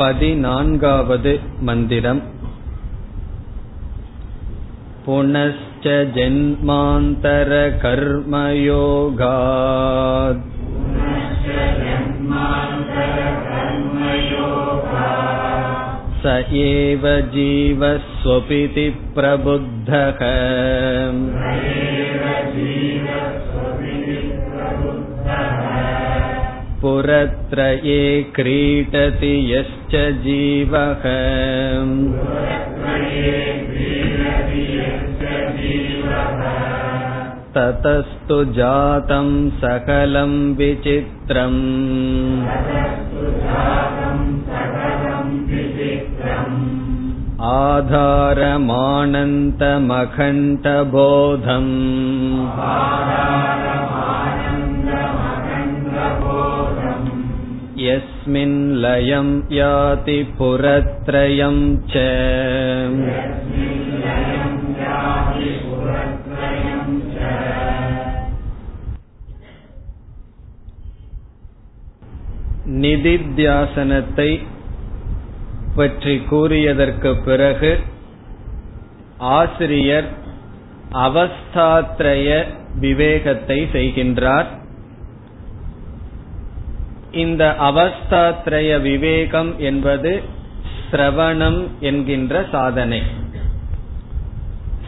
பதினான்காவது मन्दिरम् पुनश्च जन्मान्तरकर्मयोगात् स एव जीवस्वपिति प्रबुद्धः पुरत्रये क्रीडति यश्च जीवः ततस्तु जातं सकलं विचित्रम् आधारमानन्तमखण्डबोधम् यस्मिन् लयं याति पुरत्रयं च நிதித்தியாசனத்தை பற்றி கூறியதற்கு பிறகு ஆசிரியர் அவஸ்தாத்ரய விவேகத்தை செய்கின்றார் இந்த அவஸ்தாத்ரய விவேகம் என்பது சிரவணம் என்கின்ற சாதனை.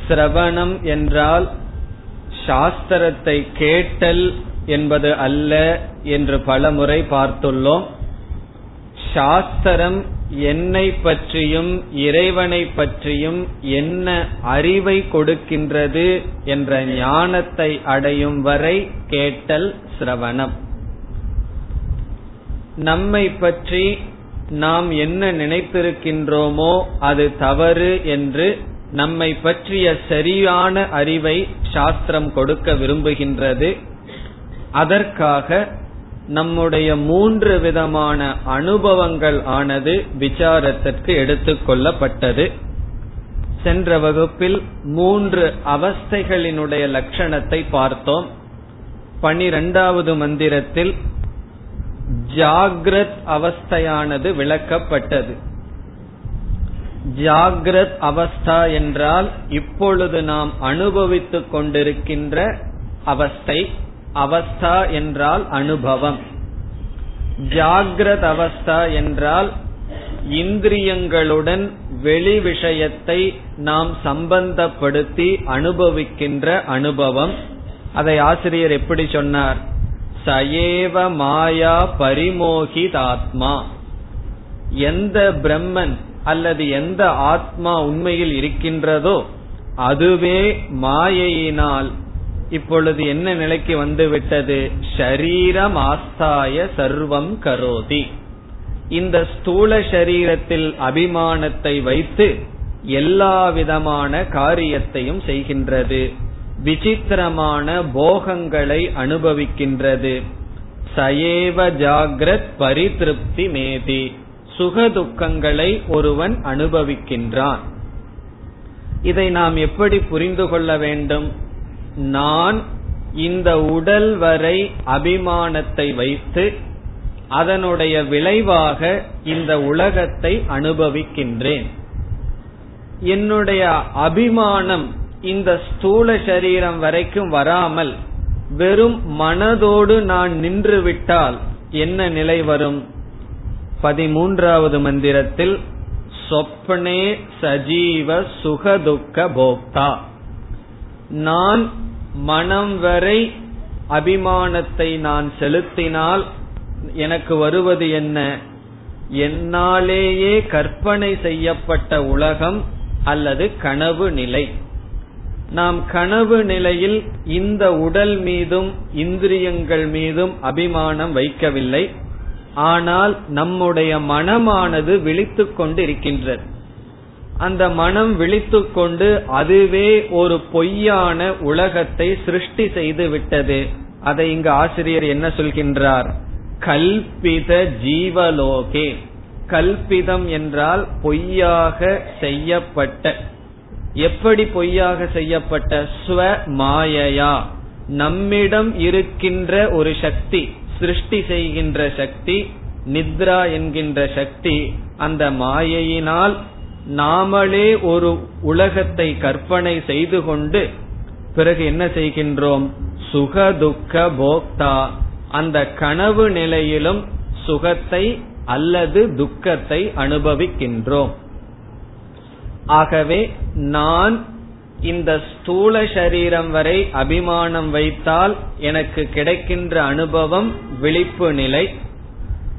சிரவணம் என்றால் சாஸ்திரத்தை கேட்டல் என்பது அல்ல என்று பலமுறை பார்த்துள்ளோம். சாஸ்திரம் என்னை பற்றியும் இறைவனை பற்றியும் என்ன அறிவை கொடுக்கின்றது என்ற ஞானத்தை அடையும் வரை கேட்டல் சிரவணம். நம்மை பற்றி நாம் என்ன நினைத்திருக்கின்றோமோ அது தவறு என்று நம்மை பற்றிய சரியான அறிவை சாஸ்திரம் கொடுக்க விரும்புகின்றது. அதற்காக நம்முடைய மூன்று விதமான அனுபவங்கள் ஆனது விசாரத்திற்கு எடுத்துக்கொள்ளப்பட்டது சென்ற வகுப்பில் மூன்று அவஸ்தைகளினுடைய லட்சணத்தை பார்த்தோம். பனிரெண்டாவது மந்திரத்தில் ஜாகிரத் அவஸ்தையானது விளக்கப்பட்டது. ஜாகிரத் அவஸ்தா என்றால் இப்பொழுது நாம் அனுபவித்துக் கொண்டிருக்கின்ற அவஸ்தை அவஸ்தா என்றால் அனுபவம். ஜாகிரத் அவஸ்தா என்றால் இந்திரியங்களுடன் வெளி விஷயத்தை நாம் சம்பந்தப்படுத்தி அனுபவிக்கின்ற அனுபவம். அதை ஆசிரியர் எப்படி சொன்னார்? சயேவ மாயா பரிமோகிதாத்மா. எந்த பிரம்மன் அல்லது எந்த ஆத்மா உண்மையில் இருக்கின்றதோ அதுவே மாயையினால் இப்பொழுது என்ன நிலைக்கு வந்துவிட்டது? ஷரீரம் ஆஸ்தாய சர்வம் கரோதி. இந்த ஸ்தூல சரீரத்தில் அபிமானத்தை வைத்து எல்லா விதமான காரியத்தையும் செய்கின்றது. விசித்திரமான போகங்களை அனுபவிக்கின்றது. சயேவ ஜாகிரத் பரிதிருப்தி மேதி. சுகதுக்கங்களை ஒருவன் அனுபவிக்கின்றான். இதை நாம் எப்படி புரிந்து கொள்ள வேண்டும்? நான் இந்த உடல் வரை அபிமானத்தை வைத்து அதனுடைய விளைவாக இந்த உலகத்தை அனுபவிக்கின்றேன். என்னுடைய அபிமானம் இந்த ஸ்தூல சரீரம் வரைக்கும் வராமல் வெறும் மனதோடு நான் நின்று விட்டால் என்ன நிலை வரும்? பதிமூன்றாவது மந்திரத்தில் சொப்னே சஜீவ சுகதுக்க போக்தா. நான் மனம் வரை அபிமானத்தை நான் செலுத்தினால் எனக்கு வருவது என்ன? என்னாலேயே கற்பனை செய்யப்பட்ட உலகம் அல்லது கனவு நிலை. நாம் கனவு நிலையில் இந்த உடல் மீதும் இந்திரியங்கள் மீதும் அபிமானம் வைக்கவில்லை. ஆனால் நம்முடைய மனமானது விழித்து கொண்டு இருக்கின்றது அந்த மனம் விழித்து கொண்டு அதுவே ஒரு பொய்யான உலகத்தை சிருஷ்டி செய்து விட்டது. அதை இங்கு ஆசிரியர் என்ன சொல்கின்றார்? கல்பித ஜீவலோகே. கல்பிதம் என்றால் பொய்யாக செய்யப்பட்ட எப்படி பொய்யாக செய்யப்பட்ட ஸ்வ மாயையா? நம்மிடம் இருக்கின்ற ஒரு சக்தி சிருஷ்டி செய்கின்ற சக்தி நித்ரா என்கின்ற சக்தி அந்த மாயையினால் நாமளே ஒரு உலகத்தை கற்பனை செய்து கொண்டு பிறகு என்ன செய்கின்றோம்? சுக துக்க போக்தா. அந்த கனவு நிலையிலும் சுகத்தை அல்லது துக்கத்தை அனுபவிக்கின்றோம். ஆகவே நான் இந்த ஸ்தூல சரீரம் வரை அபிமானம் வைத்தால் எனக்கு கிடைக்கின்ற அனுபவம் விழிப்பு நிலை.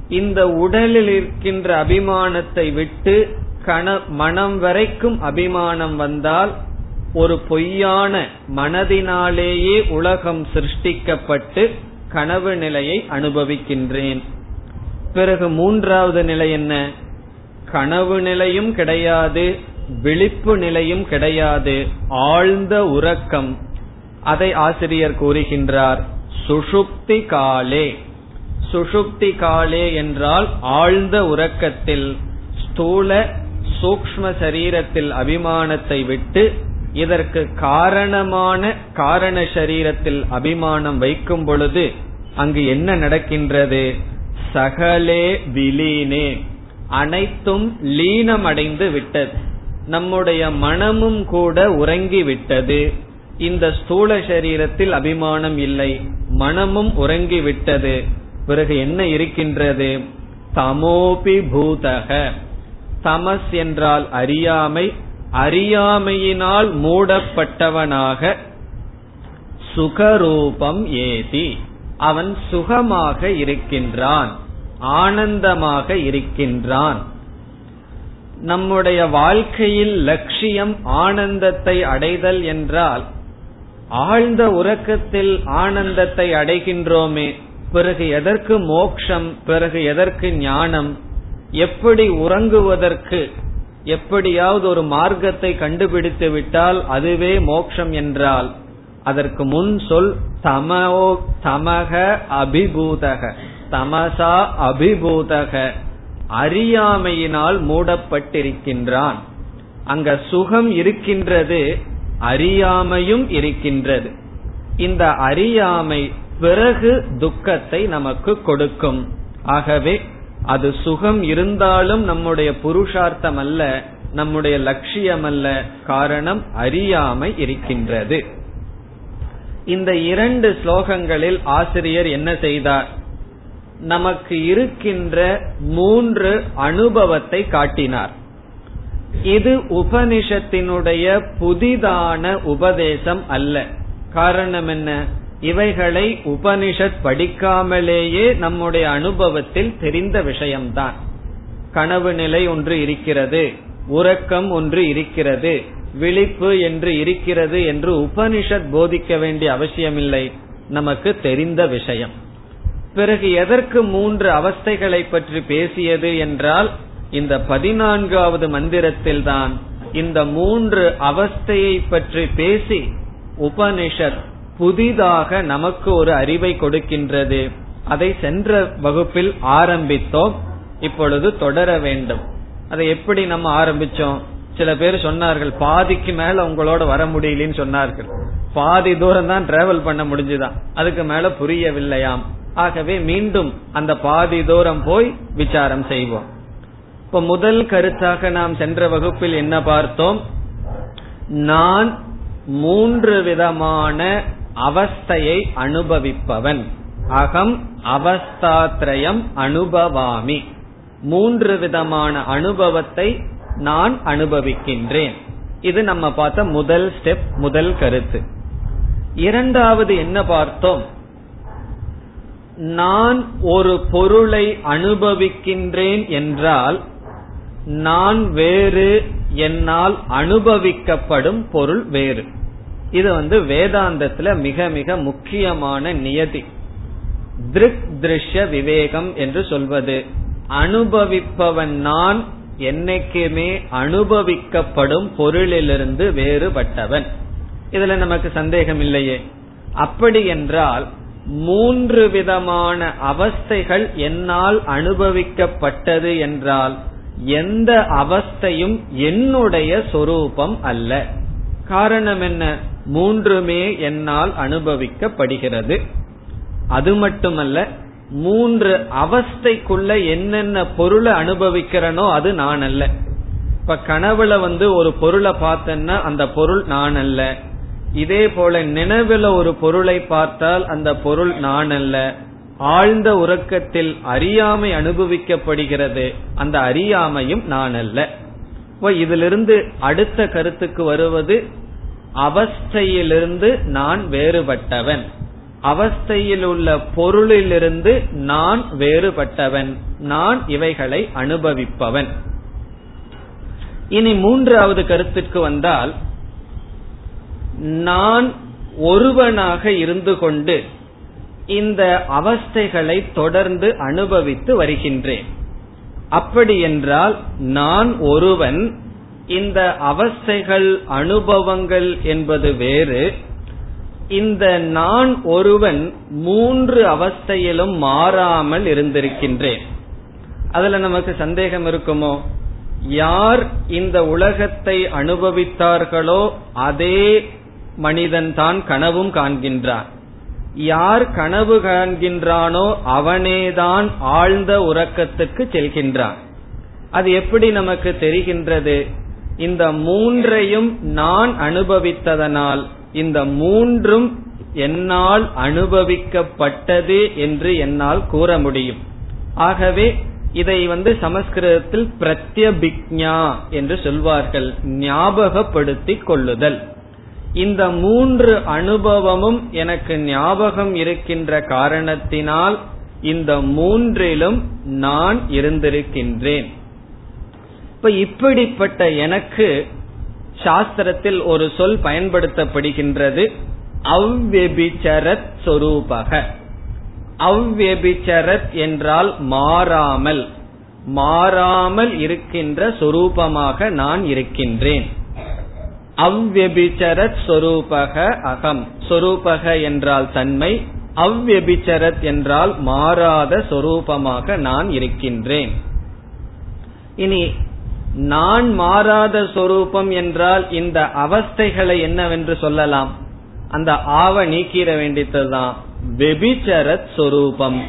இந்த உடலில் இருக்கின்ற அபிமானத்தை விட்டு கண மனம் வரைக்கும் அபிமானம் வந்தால் ஒரு பொய்யான மனதினாலேயே உலகம் சிருஷ்டிக்கப்பட்டு கனவு நிலையை அனுபவிக்கின்றேன். பிறகு மூன்றாவது நிலை என்ன? கனவு நிலையும் கிடையாது விழிப்பு நிலையும் கிடையாது. ஆழ்ந்த உறக்கம். அதை ஆசிரியர் கூறுகின்றார் சுஷுப்தி காலே. சுஷுப்தி காலே என்றால் ஆழ்ந்த உறக்கத்தில் ஸ்தூல சூக்ம சரீரத்தில் அபிமானத்தை விட்டு இதற்கு காரணமான காரண சரீரத்தில் அபிமானம் வைக்கும் பொழுது அங்கு என்ன நடக்கின்றது? சகலே விலீனே. அனைத்தும் லீனமடைந்து விட்டது. நம்முடைய மனமும் கூட உறங்கிவிட்டது. இந்த ஸ்தூல சரீரத்தில் அபிமானம் இல்லை. மனமும் உறங்கிவிட்டது. பிறகு என்ன இருக்கின்றது? தமோபி பூதக. தமஸ் என்றால் அறியாமை. அறியாமையினால் மூடப்பட்டவனாக சுகரூபம் ஏதி. அவன் சுகமாக இருக்கின்றான். ஆனந்தமாக இருக்கின்றான். நம்முடைய வாழ்க்கையில் லட்சியம் ஆனந்தத்தை அடைதல் என்றால் ஆழ்ந்த உறக்கத்தில் ஆனந்தத்தை அடைகின்றோமே பிறகு எதற்கு மோக்ஷம் பிறகு எதற்கு ஞானம் எப்படி உறங்குவதற்கு எப்படியாவது ஒரு மார்க்கத்தை கண்டுபிடித்து விட்டால் அதுவே மோக்ஷம் என்றால் அதற்கு முன் சொல் தமோ தமக அபிபூதக தமசா அபிபூதக. அறியாமையினால் மூடப்பட்டிருக்கின்றான். அங்க சுகம் இருக்கின்றது அறியாமையும் இருக்கின்றது. இந்த அறியாமை பிறகு துக்கத்தை நமக்கு கொடுக்கும். ஆகவே அது சுகம் இருந்தாலும் நம்முடைய புருஷார்த்தம் அல்ல நம்முடைய லட்சியம் அல்ல காரணம் அறியாமை இருக்கின்றது. இந்த இரண்டு ஸ்லோகங்களில் ஆசிரியர் என்ன செய்தார்? நமக்கு இருக்கின்ற மூன்று அனுபவத்தை காட்டினார். இது உபனிஷத்தினுடைய புதிதான உபதேசம் அல்ல. காரணம் என்ன? இவைகளை உபனிஷத் படிக்காமலேயே நம்முடைய அனுபவத்தில் தெரிந்த விஷயம்தான். கனவு நிலை ஒன்று இருக்கிறது உறக்கம் ஒன்று இருக்கிறது விழிப்பு என்று இருக்கிறது என்று உபனிஷத் போதிக்க வேண்டிய அவசியமில்லை. நமக்கு தெரிந்த விஷயம். பிறகு எதற்கு மூன்று அவஸ்தைகளை பற்றி பேசியது என்றால் இந்த பதினான்காவது மந்திரத்தில் தான் இந்த மூன்று அவஸ்தையை பற்றி பேசி உபனிஷத் புதிதாக நமக்கு ஒரு அறிவை கொடுக்கின்றது. அதை சென்ற வகுப்பில் ஆரம்பித்தோம். இப்பொழுது தொடர வேண்டும். அதை எப்படி நம்ம ஆரம்பிச்சோம்? சில பேர் சொன்னார்கள் பாதிக்கு மேல உங்களோட வர முடியலன்னு சொன்னார்கள். பாதி தூரம் தான் டிராவல் பண்ண முடிஞ்சுதான் அதுக்கு மேல புரியவில்லையாம். ஆகவே மீண்டும் அந்த பாதி தூரம் போய் விசாரம் செய்வோம். இப்ப முதல் கருத்தாக நாம் சென்ற வகுப்பில் என்ன பார்த்தோம்? நான் மூன்று விதமான அவஸ்தையை அனுபவிப்பவன். அகம் அவஸ்தாத்ரயம் அனுபவாமி. மூன்று விதமான அனுபவத்தை நான் அனுபவிக்கின்றேன். இது நம்ம பார்த்த முதல் ஸ்டெப் முதல் கருத்து. இரண்டாவது என்ன பார்த்தோம்? நான் ஒரு பொருளை அனுபவிக்கின்றேன் என்றால் நான் வேறு என்னால் அனுபவிக்கப்படும் பொருள் வேறு. இது வந்து வேதாந்தத்துல மிக மிக முக்கியமான நியதி. திருக் திருஷ்ய விவேகம் என்று சொல்வது. அனுபவிப்பவன் நான் என்னைக்குமே அனுபவிக்கப்படும் பொருளிலிருந்து வேறுபட்டவன். இதுல நமக்கு சந்தேகம் இல்லையே. அப்படி என்றால் மூன்று விதமான அவஸ்தைகள் என்னால் அனுபவிக்கப்பட்டது என்றால் எந்த அவஸ்தையும் என்னுடைய சொரூபம் அல்ல. காரணம் என்ன? மூன்றுமே என்னால் அனுபவிக்கப்படுகிறது. அது மட்டுமல்ல மூன்று அவஸ்தைக்குள்ள என்னென்ன பொருளை அனுபவிக்கிறனோ அது நான் அல்ல இப்ப கனவுல வந்து ஒரு பொருளை பார்த்தேன்னா அந்த பொருள் நான் அல்ல இதே போல நினைவுல ஒரு பொருளை பார்த்தால் அந்த பொருள் நான் அல்ல ஆழ்ந்த உறக்கத்தில் அறியாமை அனுபவிக்கப்படுகிறது. அந்த அறியாமையும் நான் அல்ல இதிலிருந்து அடுத்த கருத்துக்கு வருவது அவஸ்தையிலிருந்து நான் வேறுபட்டவன். அவஸ்தையில் உள்ள பொருளிலிருந்து நான் வேறுபட்டவன். நான் இவைகளை அனுபவிப்பவன். இனி மூன்றாவது கருத்துக்கு வந்தால் நான் ஒருவனாக இருந்து கொண்டு இந்த அவஸ்தைகளை தொடர்ந்து அனுபவித்து வருகின்றேன். அப்படி என்றால் நான் ஒருவன் இந்த அவஸ்தைகள் அனுபவங்கள் என்பது வேறு. இந்த நான் ஒருவன் மூன்று அவஸ்தையிலும் மாறாமல் இருந்திருக்கின்றேன். அதுல நமக்கு சந்தேகம் இருக்குமோ? யார் இந்த உலகத்தை அனுபவித்தார்களோ அதே மனிதன் தான் கனவும் காண்கின்றான். யார் கனவு காண்கின்றானோ அவனேதான் ஆழ்ந்த உறக்கத்துக்கு செல்கின்றான். அது எப்படி நமக்கு தெரிகின்றது? இந்த மூன்றையும் நான் அனுபவித்ததனால் இந்த மூன்றும் என்னால் அனுபவிக்கப்பட்டது என்று என்னால் கூற முடியும். ஆகவே இதை வந்து சமஸ்கிருதத்தில் பிரத்யபிக்ஞா என்று சொல்வார்கள் ஞாபகப்படுத்திக் கொள்ளுதல். இந்த மூன்று அனுபவமும் எனக்கு ஞாபகம் இருக்கின்ற காரணத்தினால் இந்த மூன்றிலும் நான் இருந்திருக்கின்றேன். இப்ப இப்படிப்பட்ட எனக்கு சாஸ்திரத்தில் ஒரு சொல் பயன்படுத்தப்படுகின்றது. அவ்வெபிச்சரத் சொரூபக. அவ்வெபிச்சரத் என்றால் மாறாமல் மாறாமல் இருக்கின்ற சொரூபமாக நான் இருக்கின்றேன். அவ்வெபிச்சரத் சொரூபக அகம். சொரூபக என்றால் தன்மை அவ்வெபிச்சரத் என்றால் மாறாத சொரூபமாக நான் இருக்கின்றேன். இனி நான் மாறாத சொரூபம் என்றால் இந்த அவஸ்தைகளை என்னவென்று சொல்லலாம்? அந்த ஆவ நீக்கிட வேண்டியதுதான் வெபிச்சரத் சொரூபம்.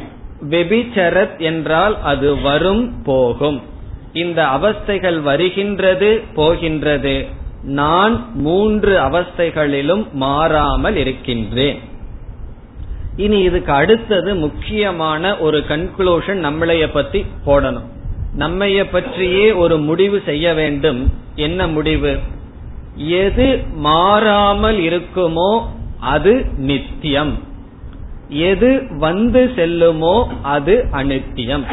வெபிச்சரத் என்றால் அது வரும் போகும். இந்த அவஸ்தைகள் வருகின்றது போகின்றது. நான் மூன்று அவஸ்தைகளிலும் மாறாமல் இருக்கின்றேன். இனி இதுக்கு அடுத்தது முக்கியமான ஒரு கன்க்ளூஷன் நம்மளைய பத்தி போடணும். நம்மைய பற்றியே ஒரு முடிவு செய்ய வேண்டும். என்ன முடிவு? எது மாறாமல் இருக்குமோ அது நித்தியம். எது வந்து செல்லுமோ அது அனித்தியம்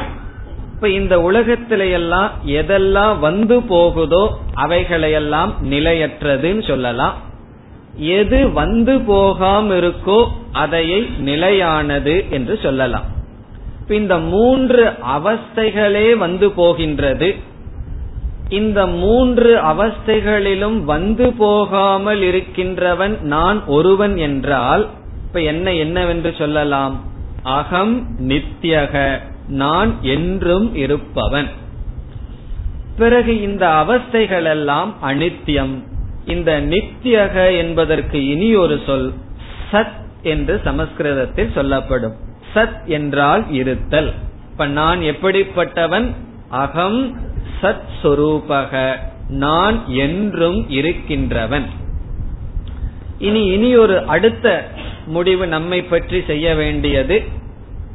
இப்ப இந்த உலகத்திலையெல்லாம் எதெல்லாம் வந்து போகுதோ அவைகளையெல்லாம் நிலையற்றதுன்னு சொல்லலாம். எது வந்து போகாம இருக்கோ அதையை நிலையானது என்று சொல்லலாம். இந்த மூன்று அவஸ்தைகளே வந்து போகின்றது. இந்த மூன்று அவஸ்தைகளிலும் வந்து போகாமல் இருக்கின்றவன் நான் ஒருவன் என்றால் இப்ப என்ன என்னவென்று சொல்லலாம்? அகம் நித்யக. நான் என்றும் இருப்பவன். பிறகு இந்த அவஸ்தைகள் எல்லாம் அனித்தியம். இந்த நித்தியக என்பதற்கு இனி ஒரு சொல் சத் என்று சமஸ்கிருதத்தில் சொல்லப்படும். சத் என்றால் இருத்தல். இப்ப நான் எப்படிப்பட்டவன்? அகம் சத் சொரூபக. நான் என்றும் இருக்கின்றவன். இனி இனி ஒரு அடுத்த முடிவு நம்மை பற்றி செய்ய வேண்டியது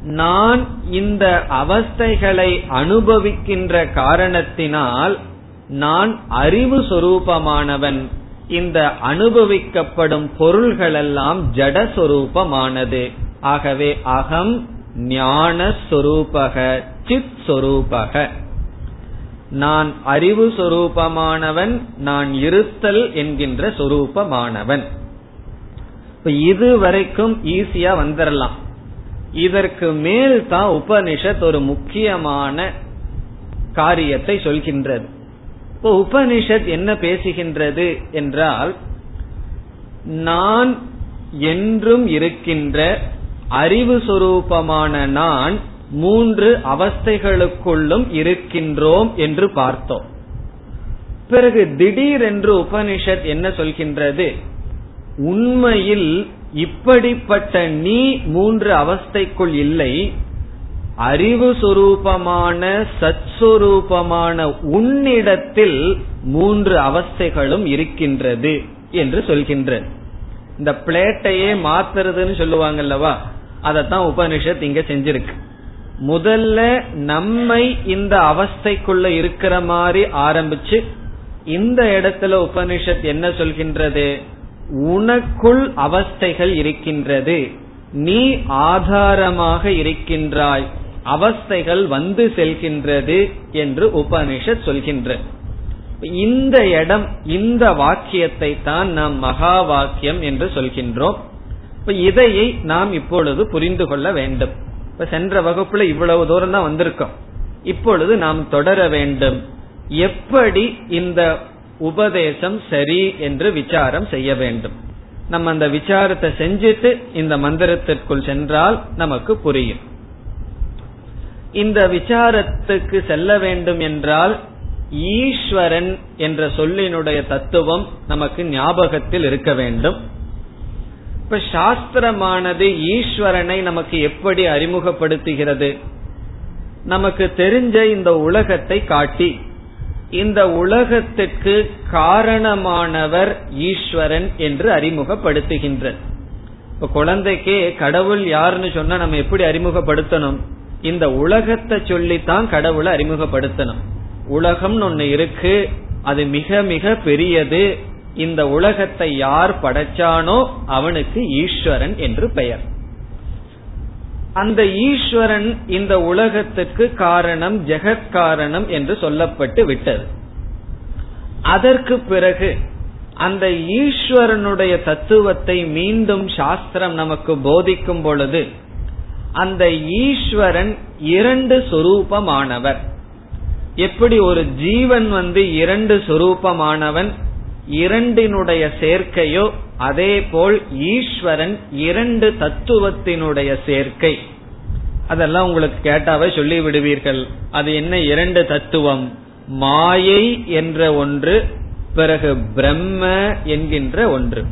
நான் இந்த அவஸ்தைகளை அனுபவிக்கின்ற காரணத்தினால் நான் அறிவு சொரூபமானவன். இந்த அனுபவிக்கப்படும் பொருள்களெல்லாம் ஜடஸ்வரூபமானது ஆகவே அகம் ஞான சொரூபக சித் சொரூபக. நான் அறிவு சொரூபமானவன் நான் இருத்தல் என்கின்ற சொரூபமானவன். இதுவரைக்கும் ஈஸியா வந்துடலாம் இதற்கு மேல் தான் உபனிஷத் ஒரு முக்கியமான காரியத்தை சொல்கின்றது. இப்போ உபனிஷத் என்ன பேசுகின்றது என்றால் நான் என்றும் இருக்கின்ற அறிவு சுரூபமான நான் மூன்று அவஸ்தைகளுக்குள்ளும் இருக்கின்றோம் என்று பார்த்தோம். பிறகு திடீரென்று உபனிஷத் என்ன சொல்கின்றது? உண்மையில் இப்படிப்பட்ட நீ மூன்று அவஸ்தைக்குள் இல்லை அறிவு சுரூபமான சத்ஸ்வரூபமான உன்னிடத்தில் மூன்று அவஸ்தைகளும் இருக்கின்றது என்று சொல்கின்றது இந்த பிளேட்டையே மாத்துறதுன்னு சொல்லுவாங்கல்லவா அதத்தான் உபனிஷத் இங்க செஞ்சிருக்கு. முதல்ல நம்மை இந்த அவஸ்தைக்குள்ள இருக்கிற மாதிரி ஆரம்பிச்சு இந்த இடத்துல உபனிஷத் என்ன சொல்கின்றது? உனக்குள் அவஸ்தைகள் இருக்கின்றது. நீ ஆதாரமாக இருக்கின்றாய். அவஸ்தைகள் வந்து செல்கின்றது என்று உபனிஷத் சொல்கின்ற இந்த இடம் இந்த வாக்கியத்தை தான் நாம் மகா வாக்கியம் என்று சொல்கின்றோம். இப்ப இதையை நாம் இப்பொழுது புரிந்து கொள்ள வேண்டும். இப்ப சென்ற வகுப்புல இவ்வளவு தூரம் தான் வந்திருக்கோம். இப்பொழுது நாம் தொடர வேண்டும். எப்படி இந்த உபதேசம் சரி என்று விசாரம் செய்ய வேண்டும். நம்ம அந்த விசாரத்தை செஞ்சுட்டு இந்த மந்திரத்திற்குள் சென்றால் நமக்கு புரியும். இந்த விசாரத்துக்கு செல்ல வேண்டும் என்றால் ஈஸ்வரன் என்ற சொல்லினுடைய தத்துவம் நமக்கு ஞாபகத்தில் இருக்க வேண்டும். இப்ப சாஸ்திரமானது ஈஸ்வரனை நமக்கு எப்படி அறிமுகப்படுத்துகிறது? நமக்கு தெரிஞ்ச இந்த உலகத்தை காட்டி. இந்த உலகத்திற்கு காரணமானவர் ஈஸ்வரன் என்று அறிமுகப்படுத்துகின்ற இப்ப குழந்தைக்கே கடவுள் யாருன்னு சொன்னா நம்ம எப்படி அறிமுகப்படுத்தணும்? இந்த உலகத்தை சொல்லித்தான் கடவுளை அறிமுகப்படுத்தணும். உலகம்னு ஒண்ணு இருக்கு அது மிக மிக பெரியது. இந்த உலகத்தை யார் படைச்சானோ அவனுக்கு ஈஸ்வரன் என்று பெயர். அந்த ஈஸ்வரன் இந்த உலகத்துக்கு காரணம் ஜெகத் காரணம் என்று சொல்லப்பட்டு விட்டது. அதற்கு பிறகு அந்த ஈஸ்வரனுடைய தத்துவத்தை மீண்டும் சாஸ்திரம் நமக்கு போதிக்கும் பொழுது அந்த ஈஸ்வரன் இரண்டு சொரூபமானவர். எப்படி ஒரு ஜீவன் வந்து இரண்டு சொரூபமானவன் இரண்டினுடைய சேர்க்கையோ அதே போல் ஈஸ்வரன் இரண்டு தத்துவத்தினுடைய சேர்க்கை. அதெல்லாம் உங்களுக்கு கேட்டாவே சொல்லி விடுவீர்கள் அது என்ன இரண்டு தத்துவம்? மாயை என்ற ஒன்று பிறகு பிரம்ம என்கின்ற ஒன்று.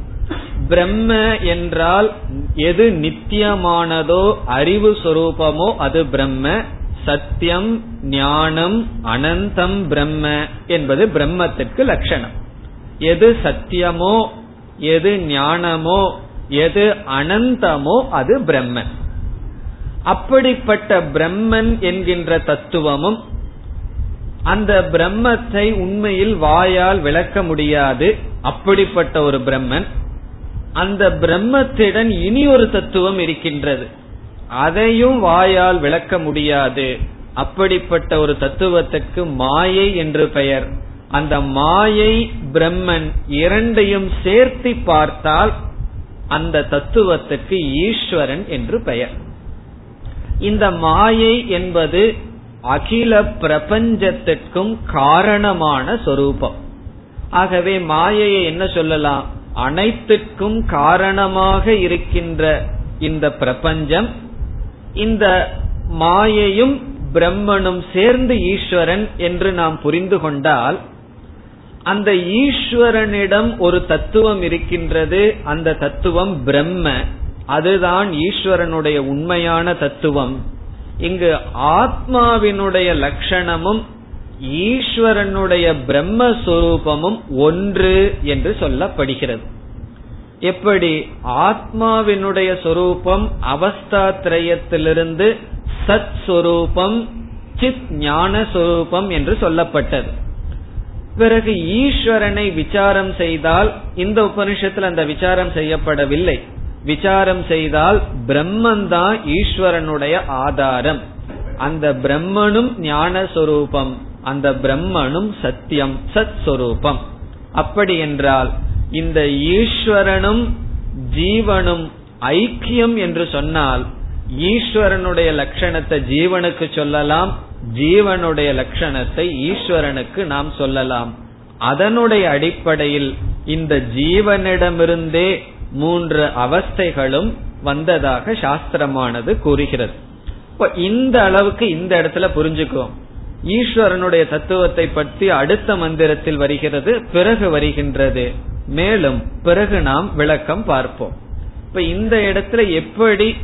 பிரம்ம என்றால் எது நித்தியமானதோ அறிவு சொரூபமோ அது பிரம்ம. சத்தியம் ஞானம் அனந்தம் பிரம்ம என்பது பிரம்மத்திற்கு லட்சணம். எது சத்தியமோ எது ஞானமோ எது அனந்தமோ அது பிரம்மன். அப்படிப்பட்ட பிரம்மன் என்கின்ற தத்துவமும் அந்த பிரம்மத்தை உண்மையில் வாயால் விளக்க முடியாது. அப்படிப்பட்ட ஒரு பிரம்மன் அந்த பிரம்மத்திடம் இனி ஒரு தத்துவம் இருக்கின்றது. அதையும் வாயால் விளக்க முடியாது. அப்படிப்பட்ட ஒரு தத்துவத்துக்கு மாயை என்று பெயர். அந்த மாயை பிரம்மன் இரண்டையும் சேர்த்து பார்த்தால் அந்த தத்துவத்துக்கு ஈஸ்வரன் என்று பெயர். இந்த மாயை என்பது அகில பிரபஞ்சத்திற்கும் காரணமான சொரூபம். ஆகவே மாயையை என்ன சொல்லலாம்? அனைத்துக்கும் காரணமாக இருக்கின்ற இந்த பிரபஞ்சம் இந்த மாயையும் பிரம்மனும் சேர்ந்து ஈஸ்வரன் என்று நாம் புரிந்து கொண்டால் அந்த ஈஸ்வரனிடம் ஒரு தத்துவம் இருக்கின்றது. அந்த தத்துவம் பிரம்ம. அதுதான் ஈஸ்வரனுடைய உண்மையான தத்துவம். இங்கு ஆத்மாவினுடைய லட்சணமும் ஈஸ்வரனுடைய பிரம்மஸ்வரூபமும் ஒன்று என்று சொல்லப்படுகிறது. எப்படி? ஆத்மாவினுடைய சொரூபம் அவஸ்தாத்திரயத்திலிருந்து சத் சொரூபம் சித் ஞான சொரூபம் என்று சொல்லப்பட்டது. பிறகு ஈஸ்வரனை விசாரம் செய்தால் இந்த உபனிஷத்தில் அந்த விசாரம் செய்யப்படவில்லை. விசாரம் செய்தால் பிரம்மன் தான் ஈஸ்வரனுடைய ஆதாரம். அந்த பிரம்மனும் ஞான சொரூபம் அந்த பிரம்மனும் சத்தியம் சத் சொரூபம் அப்படி என்றால் இந்த ஈஸ்வரனும் ஜீவனும் ஐக்கியம் என்று சொன்னால் ஈஸ்வரனுடைய லட்சணத்தை ஜீவனுக்கு சொல்லலாம் ஜீவனுடைய லட்சணத்தை ஈஸ்வரனுக்கு நாம் சொல்லலாம். அதனுடைய அடிப்படையில் இந்த ஜீவனிடமிருந்தே மூன்று அவஸ்தைகளும் வந்ததாக சாஸ்திரமானது கூறுகிறது. இப்போ இந்த அளவுக்கு இந்த இடத்துல புரிஞ்சுக்குவோம். ஈஸ்வரனுடைய தத்துவத்தை பற்றி அடுத்த மந்திரத்தில் வருகிறது பிறகு வருகின்றது. மேலும் பிறகு நாம் விளக்கம் பார்ப்போம். இப்ப இந்த இடத்துல எப்படி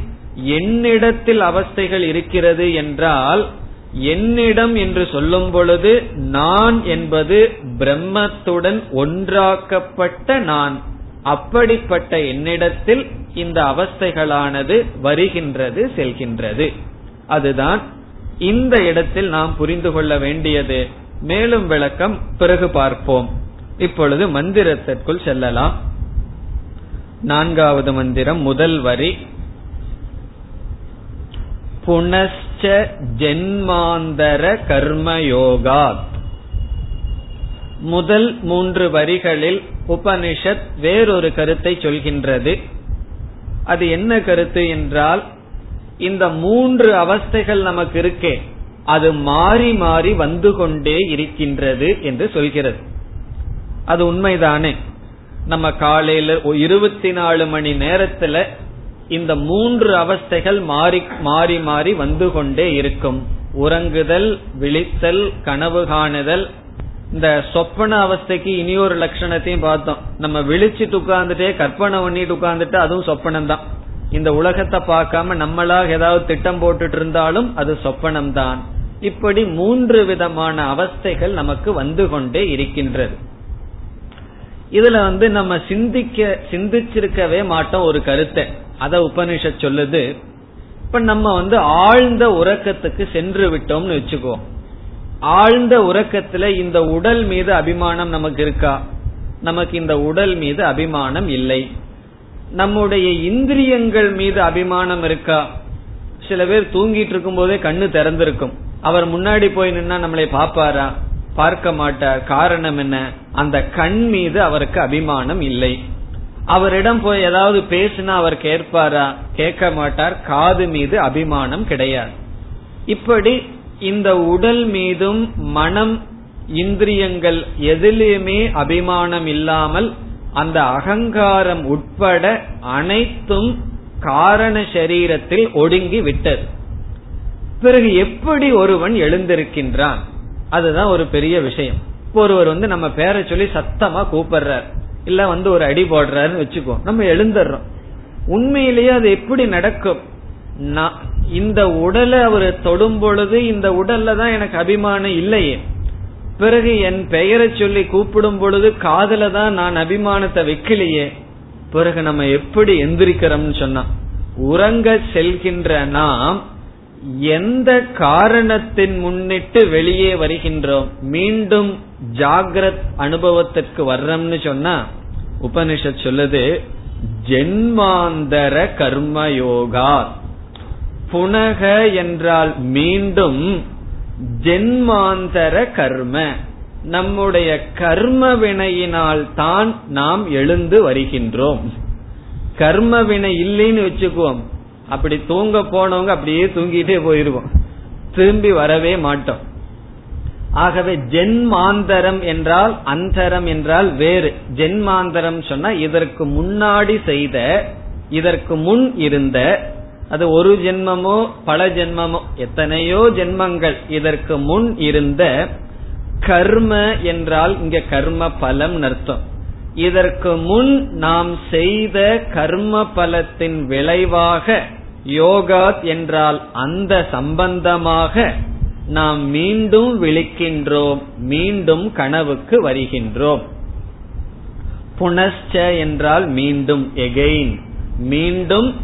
என்னிடத்தில் அவஸ்தைகள் இருக்கிறது என்றால் என்னிடம் என்று சொல்லும் பொழுது நான் என்பது பிரம்மத்துடன் ஒன்றாக்கப்பட்ட நான். அப்படிப்பட்ட என்னிடத்தில் இந்த அவஸ்தைகளானது வருகின்றது செல்கின்றது. அதுதான் இந்த இடத்தில் நாம் புரிந்து கொள்ள வேண்டியது. மேலும் விளக்கம் பிறகு பார்ப்போம். இப்பொழுது மந்திரத்திற்குள் செல்லலாம். நான்காவது மந்திரம் முதல் வரி. புனశ్చ ஜென்மாந்தர கர்மயோகாத். முதல் மூன்று வரிகளில் உபனிஷத் வேறொரு கருத்தை சொல்கின்றது. அது என்ன கருத்து என்றால் இந்த மூன்று அவஸ்தைகள் நமக்கு இருக்கே அது மாறி மாறி வந்து கொண்டே இருக்கின்றது என்று சொல்கிறது. அது உண்மைதானே? நம்ம காலையில இருபத்தி நாலு மணி நேரத்துல இந்த மூன்று அவஸ்தைகள் மாறி மாறி மாறி வந்து கொண்டே இருக்கும். உறங்குதல் விழித்தல் கனவு காணுதல். இந்த சொப்பன அவஸ்தைக்கு இனி ஒரு லட்சணத்தையும் பார்த்தோம். நம்ம விழிச்சிட்டு உட்கார்ந்துட்டே கற்பனை பண்ணிட்டு உட்கார்ந்துட்டு அதுவும் சொப்பனம் தான் இந்த உலகத்தை பார்க்காம நம்மளாக ஏதாவது திட்டம் போட்டுட்டு இருந்தாலும் அது சொப்பனம் தான் இப்படி மூன்று விதமான அவஸ்தைகள் நமக்கு வந்து கொண்டே இருக்கின்றது. இதுல வந்து நம்ம சிந்திக்க சிந்திச்சிருக்கவே மாட்டோம் ஒரு கருத்தை. அத உபனிஷத் சொல்லுது. இப்ப நம்ம வந்து ஆழ்ந்த உறக்கத்துக்கு சென்று விட்டோம்னு வச்சுக்கோ. ஆழ்ந்த உறக்கத்துல இந்த உடல் மீது அபிமானம் நமக்கு இருக்கா? நமக்கு இந்த உடல் மீது அபிமானம் இல்லை. நம்முடைய இந்திரியங்கள் மீது அபிமானம் இருக்கா? சில பேர் தூங்கிட்டு இருக்கும் போதே கண்ணு திறந்திருக்கும். அவர் முன்னாடி போய் நின்னா நம்மளை பாப்பாரா பார்க்க மாட்டார். காரணம் என்ன? அந்த கண் மீது அவருக்கு அபிமானம் இல்லை. அவரிடம் போய் ஏதாவது பேசினா அவர் கேட்பாரா கேட்க மாட்டார். காது மீது அபிமானம் கிடையாது. இப்படி இந்த உடல் மீதும் மனம் இந்திரியங்கள் எதிலுமே அபிமானம் இல்லாமல் அந்த அகங்காரம் உட்பட அனைத்தும் காரண சரீரத்தில் ஒடுங்கி விட்டது. பிறகு எப்படி ஒருவன் எழுந்திருக்கின்றான்? அதுதான் ஒரு பெரிய விஷயம். இப்போ ஒருவர் வந்து நம்ம பேரை சொல்லி சத்தமா கூப்பிடுறார். இல்ல வந்து ஒரு அடி போடுறாருன்னு வச்சுக்கோ. நம்ம எழுந்துடுறோம் உண்மையிலேயே அது எப்படி நடக்கும்? இந்த உடலை அவர் தொடும் பொழுது இந்த உடல்ல தான் எனக்கு அபிமானம் இல்லையே. பிறகு என் பெயரை சொல்லி கூப்பிடும் பொழுது காதல தான் நான் அபிமானத்தை வைக்கலையே. பிறகு நம்ம எப்படி எந்திரிக்கிறோம்னு சொன்னா உறங்க செல்கின்ற நாம் எந்த காரணத்தின் முன்னிட்டு வெளியே வருகின்றோம்? மீண்டும் ஜாகிரத் அனுபவத்திற்கு வர்றோம்னு சொன்னா உபனிஷத் சொல்லுது ஜென்மாந்தர கர்மயோகா. புனக என்றால் மீண்டும் ஜென்மாந்தர கர்ம. நம்முடைய கர்ம வினையினால் தான் நாம் எழுந்து வருகின்றோம். கர்ம வினை இல்லைன்னு வச்சுக்குவோம். அப்படி தூங்க போனவங்க அப்படியே தூங்கிட்டே போயிருவோம். திரும்பி வரவே மாட்டோம். ஆகவே ஜென்மாந்தரம் என்றால் அந்தரம் என்றால் வேறு. ஜென்மாந்தரம் சொன்னா இதற்கு முன்னாடி செய்த இதற்கு முன் இருந்த அது ஒரு ஜென்மமோ பல ஜென்மமோ எத்தனையோ ஜென்மங்கள் இதற்கு முன் இருந்த கர்ம என்றால் இங்க கர்ம பலம் அர்த்தம். இதற்கு முன் நாம் செய்த கர்ம பலத்தின் விளைவாக யோகாத் என்றால் அந்த சம்பந்தமாக நாம் மீண்டும் விழிக்கின்றோம் மீண்டும் கனவுக்கு வருகின்றோம். புனஸ்ச என்றால் மீண்டும் எகெயின் மீண்டும்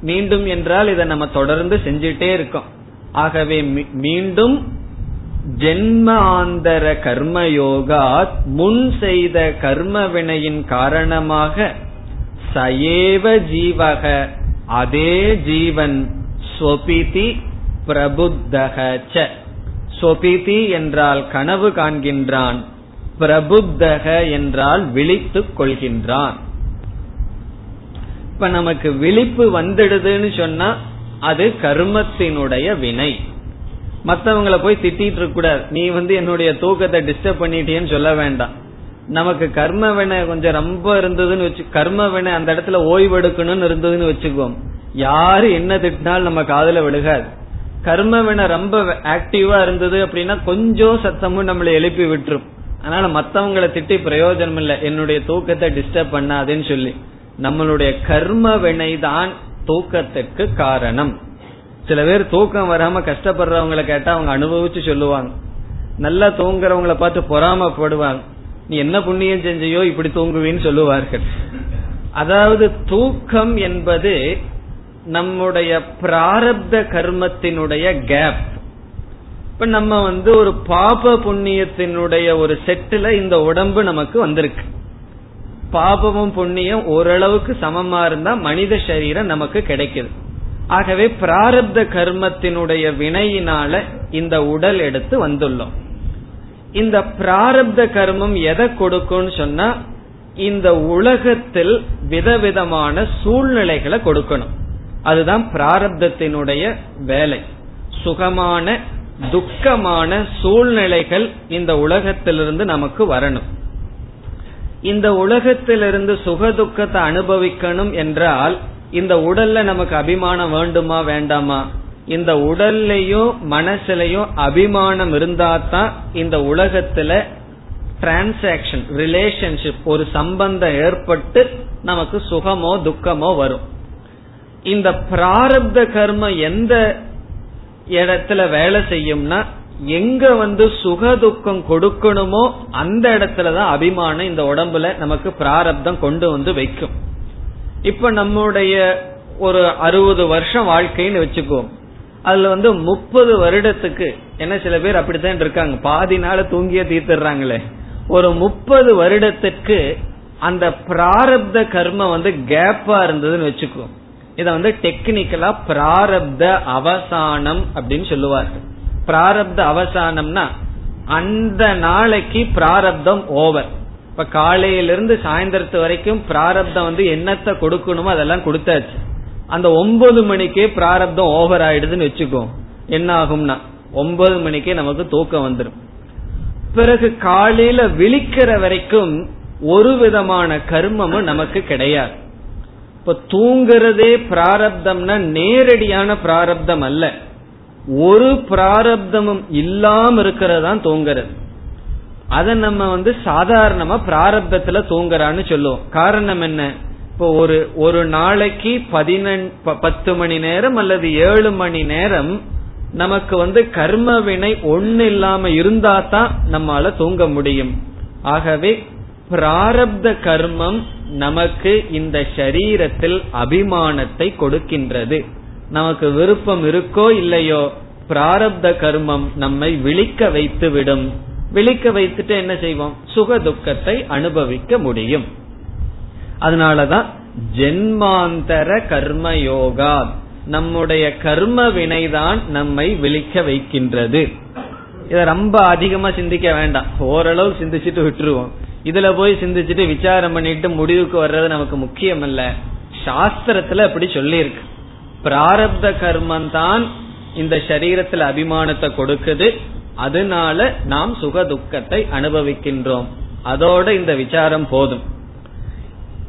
மீண்டும் என்றால் இதை நம்ம தொடர்ந்து செஞ்சுட்டே இருக்கோம். ஆகவே மீண்டும் ஜென்மாந்தர கர்மயோகா முன் செய்த கர்ம வினையின் காரணமாக சயேவ ஜீவக அதே ஜீவன் ஸ்வபிதி பிரபுத்தக சொபிதி என்றால் கனவு காண்கின்றான் பிரபுத்தக என்றால் விழித்துக் கொள்கின்றான். இப்ப நமக்கு விழிப்பு வந்துடுதுன்னு சொன்னா அது கர்மத்தினுடைய வினை. மத்தவங்களை போய் திட்டிட்டு இருக்க கூடாது. நீ வந்து என்னுடைய தூக்கத்தை டிஸ்டர்ப் பண்ணிட்டேன்னு சொல்ல வேண்டாம். நமக்கு கர்ம வினை கொஞ்சம் ரொம்ப இருந்ததுன்னு வச்சு கர்ம வினை அந்த இடத்துல ஓய்வு எடுக்கணும்னு இருந்ததுன்னு வச்சுக்கோம் யாரு என்ன திட்டினாலும் நம்ம காதல விழுகாது. கர்ம வினை ரொம்ப ஆக்டிவா இருந்தது அப்படின்னா கொஞ்சம் சத்தமும் நம்மளை எழுப்பி விட்டுரும். அதனால மத்தவங்களை திட்டி பிரயோஜனம் இல்லை. என்னுடைய தூக்கத்தை டிஸ்டர்ப் பண்ணாதுன்னு சொல்லி. நம்மளுடைய கர்ம வினை தான் தூக்கத்துக்கு காரணம். சில பேர் தூக்கம் வராம கஷ்டப்படுறவங்களை கேட்டா அவங்க அனுபவிச்சு சொல்லுவாங்க. நல்லா தூங்குறவங்களை பார்த்து பொறாமப்படுவாங்க. நீ என்ன புண்ணியம் செஞ்சையோ இப்படி தூங்குவின்னு சொல்லுவார்கள். அதாவது தூக்கம் என்பது நம்முடைய பிராரப்த கர்மத்தினுடைய கேப் இப்ப நம்ம வந்து ஒரு பாப புண்ணியத்தினுடைய ஒரு செட்டில் இந்த உடம்பு நமக்கு வந்திருக்கு. பாபமும் புண்ணியம் ஓரளவுக்கு சமமா இருந்தா மனித சரீரம் நமக்கு கிடைக்குது. ஆகவே பிராரப்த கர்மத்தினுடைய வினையினால இந்த உடல் எடுத்து வந்துள்ளோம். இந்த பிராரப்த கர்மம் எதை கொடுக்கும்னு சொன்னா இந்த உலகத்தில் விதவிதமான சூழ்நிலைகளை கொடுக்கணும். அதுதான் பிராரப்தத்தினுடைய வேலை. சுகமான துக்கமான சூழ்நிலைகள் இந்த உலகத்திலிருந்து நமக்கு வரணும். இந்த உலகத்திலிருந்து சுக துக்கத்தை அனுபவிக்கணும் என்றால் இந்த உடல்ல நமக்கு அபிமானம் வேண்டுமா வேண்டாமா? இந்த உடல்லையும் மனசுலையும் அபிமானம் இருந்தா தான் இந்த உலகத்துல டிரான்சாக்சன் ரிலேஷன்ஷிப் ஒரு சம்பந்தம் ஏற்பட்டு நமக்கு சுகமோ துக்கமோ வரும். இந்த பிராரப்த கர்மம் எந்த இடத்துல வேலை செய்யும்னா எங்க வந்து சுக துக்கம் கொடுக்கணுமோ அந்த இடத்துலதான் அபிமானம் இந்த உடம்புல நமக்கு பிராரப்தம் கொண்டு வந்து வைக்கும். இப்ப நம்முடைய ஒரு அறுபது வருஷம் வாழ்க்கைன்னு வச்சுக்கோம். அதுல வந்து முப்பது வருடத்துக்கு என்ன சில பேர் அப்படித்தான் இருக்காங்க. பாதி நாள தூங்கிய தீர்த்துறாங்களே ஒரு முப்பது வருடத்துக்கு அந்த பிராரப்த கர்மம் வந்து கேப்பா இருந்ததுன்னு வச்சுக்கோ. இத வந்து டெக்னிக்கலா பிராரப்த அவசானம் அப்படின்னு சொல்லுவார்கள். பிராரப்த அவசானம்னா அந்த நாளைக்கு பிராரப்தம் ஓவர் இப்ப காலையிலிருந்து சாயந்தரத்து வரைக்கும் பிராரப்தம் வந்து என்னத்தை கொடுக்கணுமோ அதெல்லாம் கொடுத்தாச்சு. அந்த ஒன்பது மணிக்கே பிராரப்தம் ஓவர் ஆயிடுதுன்னு வச்சுக்கோ. என்ன ஆகும்னா ஒன்பது மணிக்கே நமக்கு தூக்கம் வந்துடும் பிறகு காலையில விழிக்கிற வரைக்கும் ஒரு விதமான கர்மமும் நமக்கு கிடையாது. இப்ப தூங்குறதே பிராரப்தம்னா நேரடியான பிராரப்தம் அல்ல. ஒரு பிராரப்தமும் இல்லாம இருக்கிறதான் தூங்குறது. அத நம்ம வந்து சாதாரணமா பிராரப்தத்துல தூங்குறான்னு சொல்லுவோம். காரணம் என்ன? இப்போ ஒரு ஒரு நாளைக்கு பதினெண் பத்து மணி நேரம் அல்லது ஏழு மணி நேரம் நமக்கு வந்து கர்ம வினை ஒன்னு இல்லாம இருந்தா தான் நம்மால தூங்க முடியும். ஆகவே பிராரப்த கர்மம் நமக்கு இந்த சரீரத்தில் அபிமானத்தை கொடுக்கின்றது. நமக்கு விருப்பம் இருக்கோ இல்லையோ பிராரப்த கர்மம் நம்மை விழிக்க வைத்து விடும் விழிக்க வைத்துட்டு என்ன செய்வோம்? சுக துக்கத்தை அனுபவிக்க முடியும். அதனாலதான் ஜென்மாந்தர கர்ம யோகா நம்முடைய கர்ம வினைதான் நம்மை விழிக்க வைக்கின்றது. இத ரொம்ப அதிகமா சிந்திக்க வேண்டாம். ஓரளவு சிந்திச்சுட்டு விட்டுருவோம். இதுல போய் சிந்திச்சுட்டு விசாரம் பண்ணிட்டு முடிவுக்கு வர்றது நமக்கு முக்கியம் அல்ல சாஸ்திரத்துல அப்படி சொல்லியிருக்கு. பிராரப்த கர்மம் தான் இந்த சரீரத்துல அபிமானத்தை கொடுக்குது. அதனால நாம் சுக துக்கத்தை அனுபவிக்கின்றோம். அதோட இந்த விசாரம் போதும்.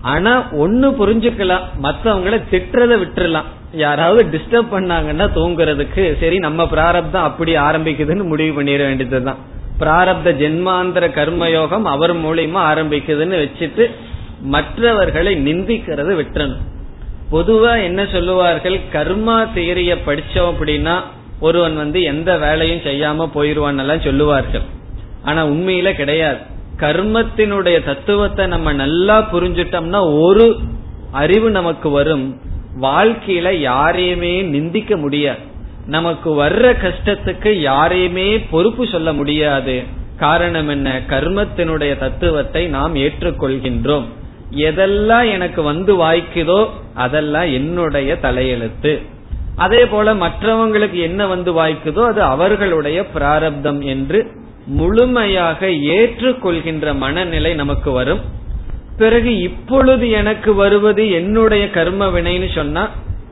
ஆனா ஒன்னு புரிஞ்சுக்கலாம். மத்தவங்களை திட்டுறத விட்டுறலாம். யாராவது டிஸ்டர்ப் பண்ணாங்கன்னா தூங்குறதுக்கு சரி நம்ம பிராரப்தம் அப்படி ஆரம்பிக்குதுன்னு முடிவு பண்ணிட வேண்டியதுதான். பிராரப்த ஜென்மாந்திர கர்மயோகம் அவர் மூலியமா ஆரம்பிக்குதுன்னு வச்சுட்டு மற்றவர்களை நிந்திக்கிறது விட்டுறணும். பொதுவா என்ன சொல்லுவார்கள்? கர்மா தேரிய படிச்சோம் அப்படின்னா ஒருவன் வந்து எந்த வேலையும் செய்யாம போயிருவான் எல்லாம் சொல்லுவார்கள். ஆனா உண்மையில கிடையாது. கர்மத்தினுடைய தத்துவத்தை நம்ம நல்லா புரிஞ்சிட்டோம்னா ஒரு அறிவு நமக்கு வரும். வாழ்க்கையில யாரையுமே நிந்திக்க முடியாது. நமக்கு வர்ற கஷ்டத்துக்கு யாரையுமே பொறுப்பு சொல்ல முடியாது. காரணம் என்ன? கர்மத்தினுடைய தத்துவத்தை நாம் ஏற்றுக்கொள்கின்றோம். எதெல்லாம் எனக்கு வந்து வாய்க்குதோ அதெல்லாம் என்னுடைய தலையெழுத்து. அதே போல மற்றவங்களுக்கு என்ன வந்து வாய்க்குதோ அது அவர்களுடைய பிராரப்தம் என்று முழுமையாக ஏற்றுக்கொள்கின்ற மனநிலை நமக்கு வரும். பிறகு இப்பொழுது எனக்கு வருவது என்னுடைய கர்ம வினைன்னு சொன்னா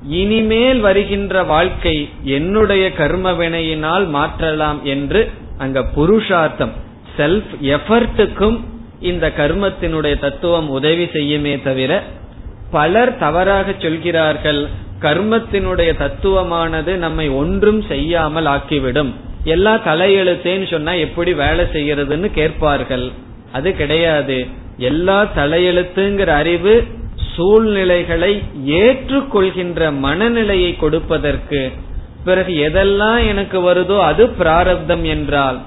இனிமேல் வருகின்ற வாழ்க்கை என்னுடைய கர்ம வினையினால் மாற்றலாம் என்று அங்க புருஷார்த்தம் செல்ஃப் எஃபர்ட்டுக்கும் இந்த கர்மத்தினுடைய தத்துவம் உதவி செய்யுமே தவிர பலர் தவறாக சொல்கிறார்கள் கர்மத்தினுடைய தத்துவமானது நம்மை ஒன்றும் செய்யாமல் ஆக்கிவிடும். எல்லா தலையெழுத்தேன்னு சொன்னா எப்படி வேலை செய்யறதுன்னு கேட்பார்கள். அது கிடையாது. எல்லா தலையெழுத்துங்கிற அறிவு சூழ்நிலைகளை ஏற்றுக்கொள்கின்ற மனநிலையை கொடுப்பதற்கு. பிறகு எதெல்லாம் எனக்கு வருதோ அது பிராரப்தம் என்றால்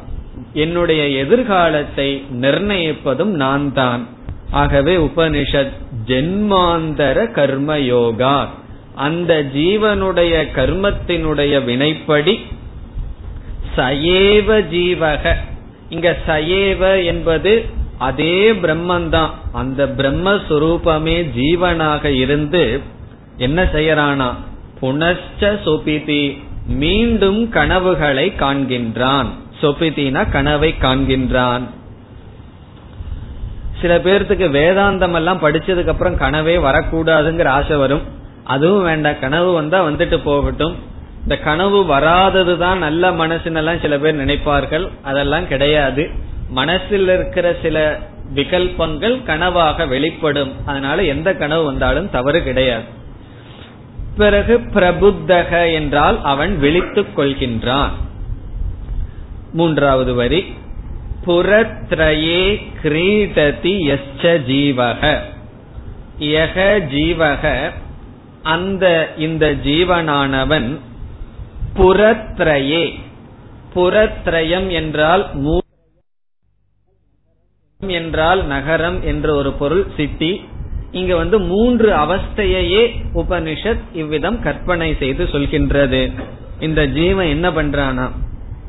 என்னுடைய எதிர்காலத்தை நிர்ணயிப்பதும் நான் தான் ஆகவே உபனிஷத் ஜென்மாந்தர கர்மயோகா. அந்த ஜீவனுடைய கர்மத்தினுடைய வினைப்படி சயேவ ஜீவக. இங்க சயேவ என்பது அதே பிரம்மந்தான். அந்த பிரம்மஸ்வரூபமே ஜீவனாக இருந்து என்ன செய்யறானா? புனச்ச சொபிதி. மீண்டும் கனவுகளை காண்கின்றான். சொபிதினா கனவை காண்கின்றான். சில பேர்த்துக்கு வேதாந்தம் எல்லாம் படிச்சதுக்கு அப்புறம் கனவே வரக்கூடாதுங்கிற ஆசை வரும். அதுவும் வேண்டாம். கனவு வந்தா வந்துட்டு போகட்டும். இந்த கனவு வராததுதான் நல்ல மனசுன்னெல்லாம் சில பேர் நினைப்பார்கள். அதெல்லாம் கிடையாது. மனசில் இருக்கிற சில விகல்பங்கள் கனவாக வெளிப்படும். அதனால எந்த கனவு வந்தாலும் தவறு கிடையாது. பிறகு பிரபுத்தக என்றால் அவன் விழித்துக் கொள்கின்றான். மூன்றாவது வரி. புறத்ரயே கிரீடதி எச்ச ஜீவக. யக ஜீவக. அந்த இந்த ஜீவனானவன் புறத்ரயே. புறத்ரயம் என்றால் என்றால் நகரம் என்ற ஒரு பொருள் சிட்டி. இங்க வந்து மூன்று அவஸ்தையையே உபனிஷத் இவ்விதம் கற்பனை செய்து சொல்கின்றது. இந்த ஜீவன் என்ன பண்றானா?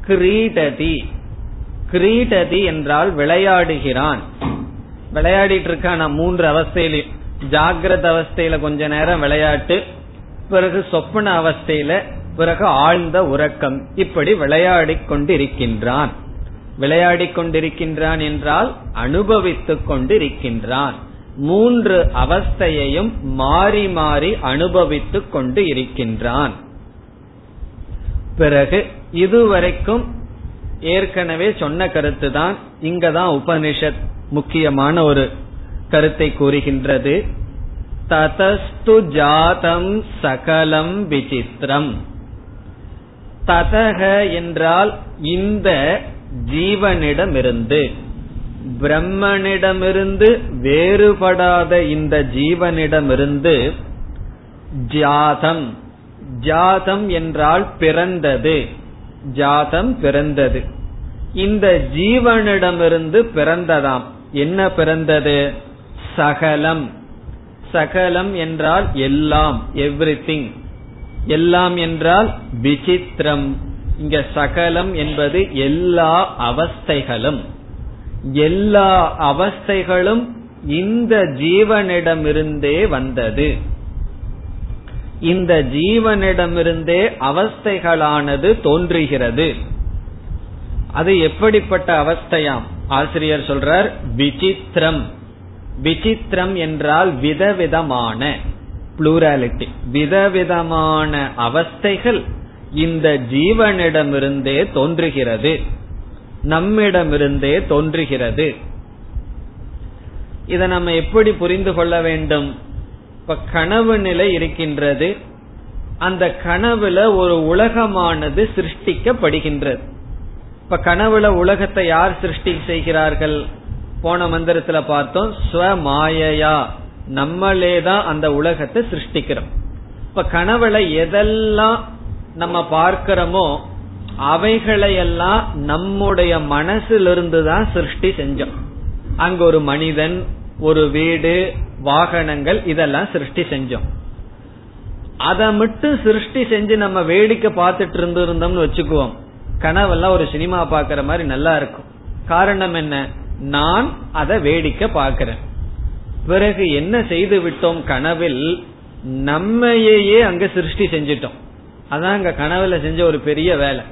கிரீடதி. கிரீடதி என்றால் விளையாடுகிறான். விளையாடிட்டு இருக்கான்? மூன்று அவஸ்தையிலும் ஜாகிரத அவஸ்தையில கொஞ்ச நேரம் விளையாட்டு பிறகு சொப்பன அவஸ்தையில பிறகு ஆழ்ந்த உறக்கம். இப்படி விளையாடி கொண்டிருக்கின்றான். விளையாடி கொண்டிருக்கின்றான் என்றால் அனுபவித்துக் கொண்டிருக்கின்றான். மூன்று அவஸ்தையையும் மாறி மாறி அனுபவித்துக் கொண்டு இருக்கின்றான் பிறகு இதுவரைக்கும் ஏற்கனவே சொன்ன கருத்து தான் இங்கதான் உபனிஷத் முக்கியமான ஒரு கருத்தை கூறுகின்றது. ததஸ்து ஜாதம் சகலம் விசித்திரம். ததக என்றால் இந்த ஜீவனிடமிருந்து. பிரம்மனிடமிருந்து வேறுபடாத இந்த ஜீவனிடமிருந்து ஜாதம். ஜாதம் என்றால் பிறந்தது. ஜாதம் பிறந்தது. இந்த ஜீவனிடமிருந்து பிறந்ததாம். என்ன பிறந்தது? சகலம். சகலம் என்றால் எல்லாம் எவ்ரி எல்லாம் என்றால் விசித்திரம். இங்க சகலம் என்பது எல்லா அவஸ்தைகளும். எல்லா அவஸ்தைகளும் இந்த ஜீவனிடமிருந்தே வந்தது. இந்த ஜீவனிடமிருந்தே அவஸ்தைகளானது தோன்றுகிறது. அது எப்படிப்பட்ட அவஸ்தையாம்? ஆசிரியர் சொல்றார் விசித்திரம். விசித்திரம் என்றால் விதவிதமான. புளூராலிட்டி விதவிதமான அவஸ்தைகள் இந்த ஜீவனிடமிருந்தே தோன்றுகிறது. நம்மிடமிருந்தே தோன்றுகிறது. இதை நம்ம எப்படி புரிந்து கொள்ள வேண்டும்? இப்ப கனவு நிலை இருக்கின்றது. அந்த கனவுல ஒரு உலகமானது சிருஷ்டிக்கப்படுகின்றது. இப்ப கனவுல உலகத்தை யார் சிருஷ்டி செய்கிறார்கள்? போன மந்திரத்துல பார்த்தோம் ஸ்வ நம்மளே தான் அந்த உலகத்தை சிருஷ்டிக்கிறோம். இப்ப கனவுல எதெல்லாம் நம்ம பார்க்கிறோமோ அவைகளையெல்லாம் நம்முடைய மனசிலிருந்து தான் சிருஷ்டி செஞ்சோம். அங்க ஒரு மனிதன் ஒரு வீடு வாகனங்கள் இதெல்லாம் சிருஷ்டி செஞ்சோம். அதை மட்டும் சிருஷ்டி செஞ்சு நம்ம வேடிக்கை பார்த்துட்டு இருந்திருந்தோம்னு வச்சுக்குவோம். கனவெல்லாம் ஒரு சினிமா பாக்குற மாதிரி நல்லா இருக்கும். காரணம் என்ன? நான் அதை வேடிக்கை பாக்குறேன் பிறகு என்ன செய்து விட்டோம் கனவில் நம்மையே அங்க சிருஷ்டி செஞ்சிட்டோம். அதான் அங்க கனவுல செஞ்ச ஒரு பெரிய வேலை.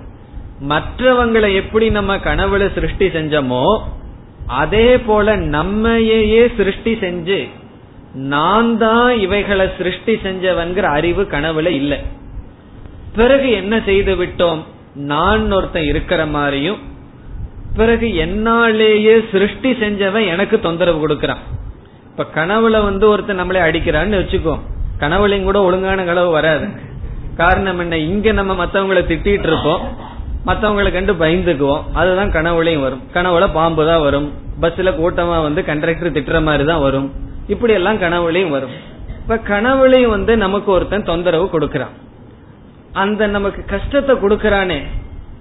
மற்றவங்களை எப்படி நம்ம கனவுல சிருஷ்டி செஞ்சோமோ அதே போல நம்மையே சிருஷ்டி செஞ்சு நான் தான் இவைகளை சிருஷ்டி செஞ்சவன்கிற அறிவு கனவுல இல்லை. பிறகு என்ன செய்து விட்டோம்? நான் ஒருத்தன் இருக்கிற மாதிரியும் பிறகு என்னாலேயே சிருஷ்டி செஞ்சவன் எனக்கு தொந்தரவு கொடுக்கறான். இப்ப கனவுல வந்து ஒருத்தன் நம்மளே அடிக்கிறான்னு வச்சுக்கோ. கனவுலையும் கூட ஒழுங்கான கனவு வராது. காரணம் என்ன? இங்க நம்ம மத்தவங்களை திட்டிட்டு இருப்போம். மத்தவங்களை கண்டு பயந்துக்குவோம். அதுதான் கனவுலையும் வரும். கனவுல பாம்பு தான் வரும். பஸ்ல கூட்டமா வந்து கண்டக்டர் திட்டுற மாதிரி தான் வரும். இப்படி எல்லாம் கனவுலையும் வரும். இப்ப கனவுலையும் வந்து நமக்கு ஒருத்தன் தொந்தரவு கொடுக்கறான். அந்த நமக்கு கஷ்டத்தை கொடுக்கறானே.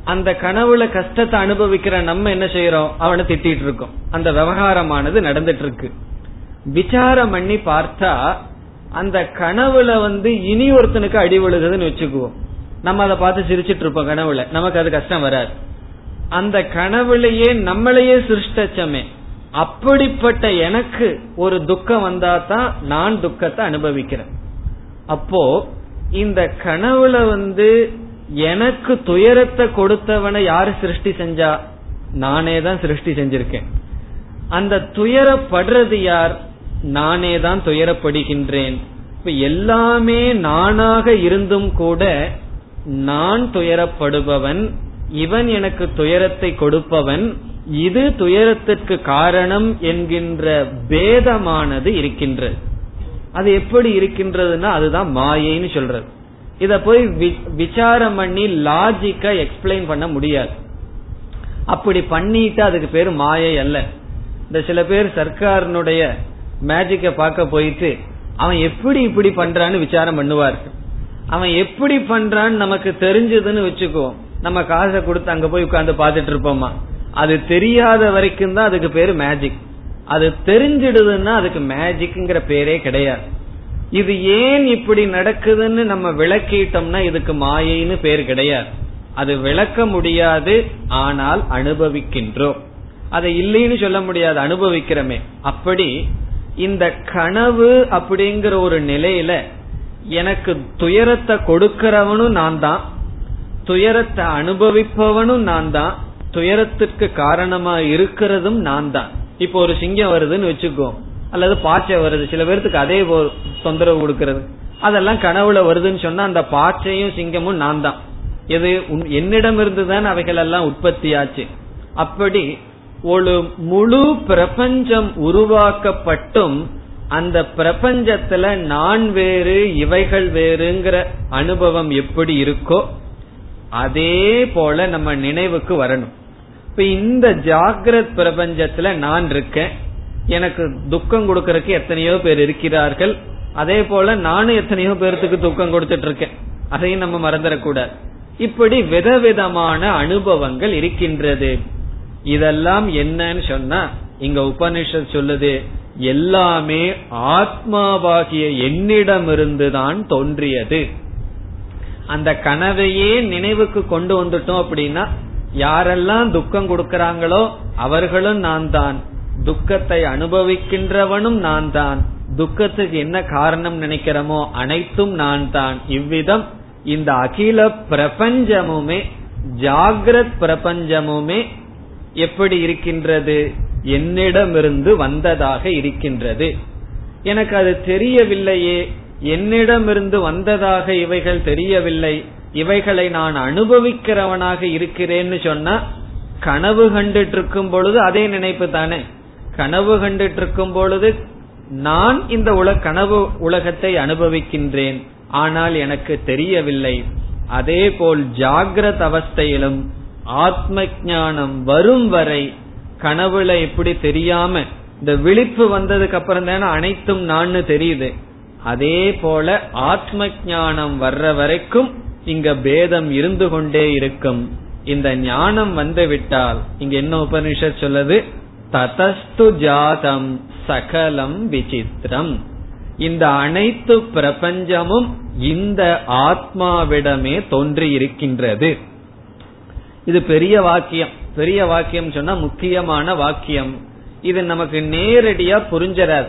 அந்த கனவுல கஷ்டத்தை அனுபவிக்கிற நம்ம என்ன செய்யறோம்? அவனை திட்டிட்டு இருக்கோம். அந்த விவகாரமானது நடந்துட்டு இருக்கு. விசாரம் பண்ணி பார்த்தா அந்த கனவுல வந்து இனி ஒருத்தனுக்கு அடி விழுகுதுன்னு வச்சுக்குவோம். நம்ம அதை பார்த்து சிரிச்சிட்டு இருப்போம் கனவுல. நமக்கு அது கஷ்டம் வராது. அந்த கனவுலையே நம்மளையே சிருஷ்டச்சமே. அப்படிப்பட்ட எனக்கு ஒரு துக்கம் வந்தா தான் நான் துக்கத்தை அனுபவிக்கிறேன். அப்போ இந்த கனவுல வந்து எனக்கு துயரத்தை கொடுத்தவனை யாரு சிருஷ்டி செஞ்சா? நானே தான் சிருஷ்டி செஞ்சிருக்கேன். அந்த துயரப்படுறது யார்? நானே தான் துயரப்படுகின்றேன். இப்ப எல்லாமே நானாக இருந்தும் கூட நான் துயரப்படுபவன் இவன் எனக்கு துயரத்தை கொடுப்பவன் இது துயரத்திற்கு காரணம் என்கின்ற பேதமானது இருக்கின்றது. அது எப்படி இருக்கின்றதுன்னா அதுதான் மாயைன்னு சொல்றது. இத போய் விசாரம் பண்ணி லாஜிக்கா எக்ஸ்பிளைன் பண்ண முடியாது. அப்படி பண்ணிட்டு அதுக்கு பேரு மாயை அல்ல. இந்த சில பேர் சர்க்காரனுடைய மேஜிக்க பார்க்க போயிட்டு அவன் எப்படி இப்படி பண்றான்னு விசாரம் பண்ணுவார். அவன் எப்படி பண்றான்னு நமக்கு தெரிஞ்சதுன்னு வச்சுக்குவோம் நம்ம காசை கொடுத்து அங்க போய் உட்காந்து பாத்துட்டு இருப்போமா? அது தெரியாத வரைக்கும் தான் அதுக்கு பேரு மேஜிக் அது தெரிஞ்சிடுதுன்னா அதுக்கு மேஜிக்ங்கிற பேரே கிடையாது. இது ஏன் இப்படி நடக்குதுன்னு நம்ம விளக்கிட்டோம்னா இதுக்கு மாயைன்னு பேர் கிடையாது. அது விளக்க முடியாது ஆனால் அனுபவிக்கின்றோம். அதை இல்லைன்னு சொல்ல முடியாது அனுபவிக்கிறோமே. அப்படி இந்த கனவு அப்படிங்கிற ஒரு நிலையில எனக்கு துயரத்தை கொடுக்கிறவனும் நான் தான். துயரத்தை அனுபவிப்பவனும் நான் தான். துயரத்திற்கு காரணமா இருக்கிறதும் நான் தான். இப்போ ஒரு சிங்கம் வருதுன்னு வச்சுக்கோ. அல்லது பாச்சை வருது. சில பேர்த்துக்கு அதே தொந்தரவு கொடுக்கறது. அதெல்லாம் கனவுல வருதுன்னு சொன்னா அந்த பாச்சையும் சிங்கமும் நான் தான். எது என்னிடம் இருந்துதான் அவைகள் எல்லாம் உற்பத்தி ஆச்சு அப்படி ஒரு முழு பிரபஞ்சம் உருவாக்கப்பட்டும் அந்த பிரபஞ்சத்துல நான் வேறு இவைகள் வேறுங்கிற அனுபவம் எப்படி இருக்கோ அதே போல நம்ம நினைவுக்கு வரணும். இப்ப இந்த ஜாகிரத் பிரபஞ்சத்துல நான் இருக்கேன். எனக்கு துக்கம் கொடுக்கறதுக்கு எத்தனையோ பேர் இருக்கிறார்கள். அதே போல நானும் எத்தனையோ பேர்த்துக்கு துக்கம் கொடுத்துட்டு இருக்கேன். அதையும் நம்ம மறந்துடக்கூடாது. இப்படி விதவிதமான அனுபவங்கள் இருக்கின்றது. இதெல்லாம் என்னன்னு சொன்னா இங்க உபனிஷத் சொல்லுது எல்லாமே ஆத்மாவாகிய என்னிடமிருந்துதான் தோன்றியது. அந்த கனவையே நினைவுக்கு கொண்டு வந்துட்டோம் அப்படின்னா யாரெல்லாம் துக்கம் கொடுக்கறாங்களோ அவர்களும் நான் தான் துக்கத்தை அனுபவிக்கின்றவனும் நான் தான் துக்கத்துக்கு என்ன காரணம் நினைக்கிறோமோ அனைத்தும் நான் தான் இவ்விதம் இந்த அகில பிரபஞ்சமுமே ஜாகிரத் பிரபஞ்சமுமே எப்படி இருக்கின்றது? என்னிடமிருந்து வந்ததாக இருக்கின்றது. எனக்கு அது தெரியவில்லையே. என்னிடமிருந்து வந்ததாக இவைகள் தெரியவில்லை. இவைகளை நான் அனுபவிக்கிறவனாக இருக்கிறேன்னு சொன்னா கனவு கண்டுட்டு இருக்கும் பொழுது அதே நினைப்பு தானே. கனவு கண்டுட்டு இருக்கும் பொழுது நான் இந்த உலக கனவு உலகத்தை அனுபவிக்கின்றேன். ஆனால் எனக்கு தெரியவில்லை. அதே போல் ஜாகிரத அவஸ்தையிலும் ஆத்ம ஞானம் வரும் வரை கனவுல எப்படி தெரியாம இந்த விழிப்பு வந்ததுக்கு அப்புறம் தானே அனைத்தும் நான் தெரியுது. அதே போல ஆத்ம ஞானம் வர்ற வரைக்கும் இங்க பேதம் இருந்து கொண்டே இருக்கும். இந்த ஞானம் வந்து விட்டால் இங்க என்ன உபனிஷத் சொல்லுது? ததஸ்து ஜாதம் சகலம் விசித்திரம். இந்த அனைத்து பிரபஞ்சமும் இந்த ஆத்மாவிடமே தோன்றி இருக்கின்றது இது பெரிய வாக்கியம். பெரிய வாக்கியம் சொன்னா முக்கியமான வாக்கியம். இது நமக்கு நேரடியா புரிஞ்சராது.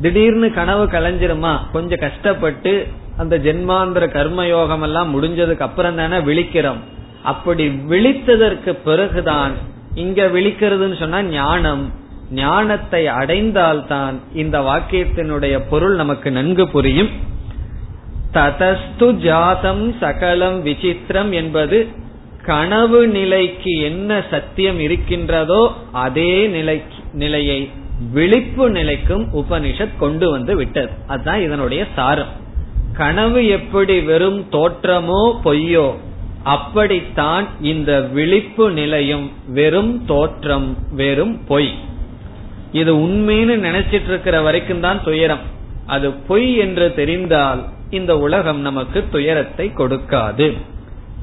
திடீர்னு கனவு கலைஞ்சிருமா? கொஞ்சம் கஷ்டப்பட்டு அந்த ஜென்மாந்திர கர்மயோகம் எல்லாம் முடிஞ்சதுக்கு அப்புறம் தானே விழிக்கிறோம். அப்படி விழித்ததற்கு பிறகுதான் இங்க விழிக்கிறதுன்னு சொன்னா ஞானம். ஞானத்தை அடைந்தால்தான் இந்த வாக்கியத்தினுடைய பொருள் நமக்கு நன்கு புரியும். ததஸ்து ஜாதம் சகலம் விசித்திரம் என்பது கனவு நிலைக்கு என்ன சத்தியம் இருக்கின்றதோ அதே நிலை நிலையை விழிப்பு நிலைக்கும் உபனிஷத் கொண்டு வந்து விட்டது. அதுதான் இதனுடைய சாரம். கனவு எப்படி வெறும் தோற்றமோ பொய்யோ அப்படித்தான் இந்த விழிப்பு நிலையும் வெறும் தோற்றம் வெறும் பொய். இது உண்மைன்னு நினைச்சிட்டு இருக்கிற வரைக்கும் தான் துயரம். அது பொய் என்று தெரிந்தால் இந்த உலகம் நமக்கு துயரத்தை கொடுக்காது.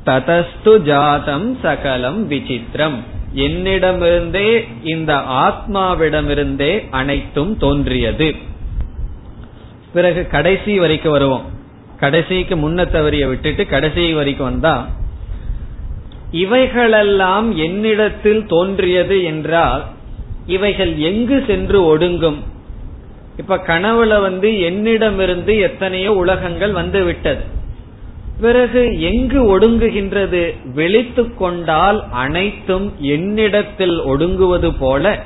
ததஸ்து ஜாதம் சகலம் விசித்திரம். என்னிடமிருந்தே இந்த ஆத்மாவிடமிருந்தே அனைத்தும் தோன்றியது. பிறகு கடைசி வரைக்கும் வருவோம். கடைசிக்கு முன்னத்த தவறிய விட்டுட்டு கடைசி வரைக்கும் வந்தா இவைகளெல்லாம் என்னிடத்தில் தோன்றியது என்றால் இவைகள் எங்கு சென்று ஒடுங்கும்? இப்ப கனவுல வந்து என்னிடமிருந்து எத்தனையோ உலகங்கள் வந்து விட்டது. பிறகு எங்கு ஒடுங்குகின்றது? விழித்து கொண்டால் அனைத்தும் என்னிடத்தில் ஒடுங்குவது போல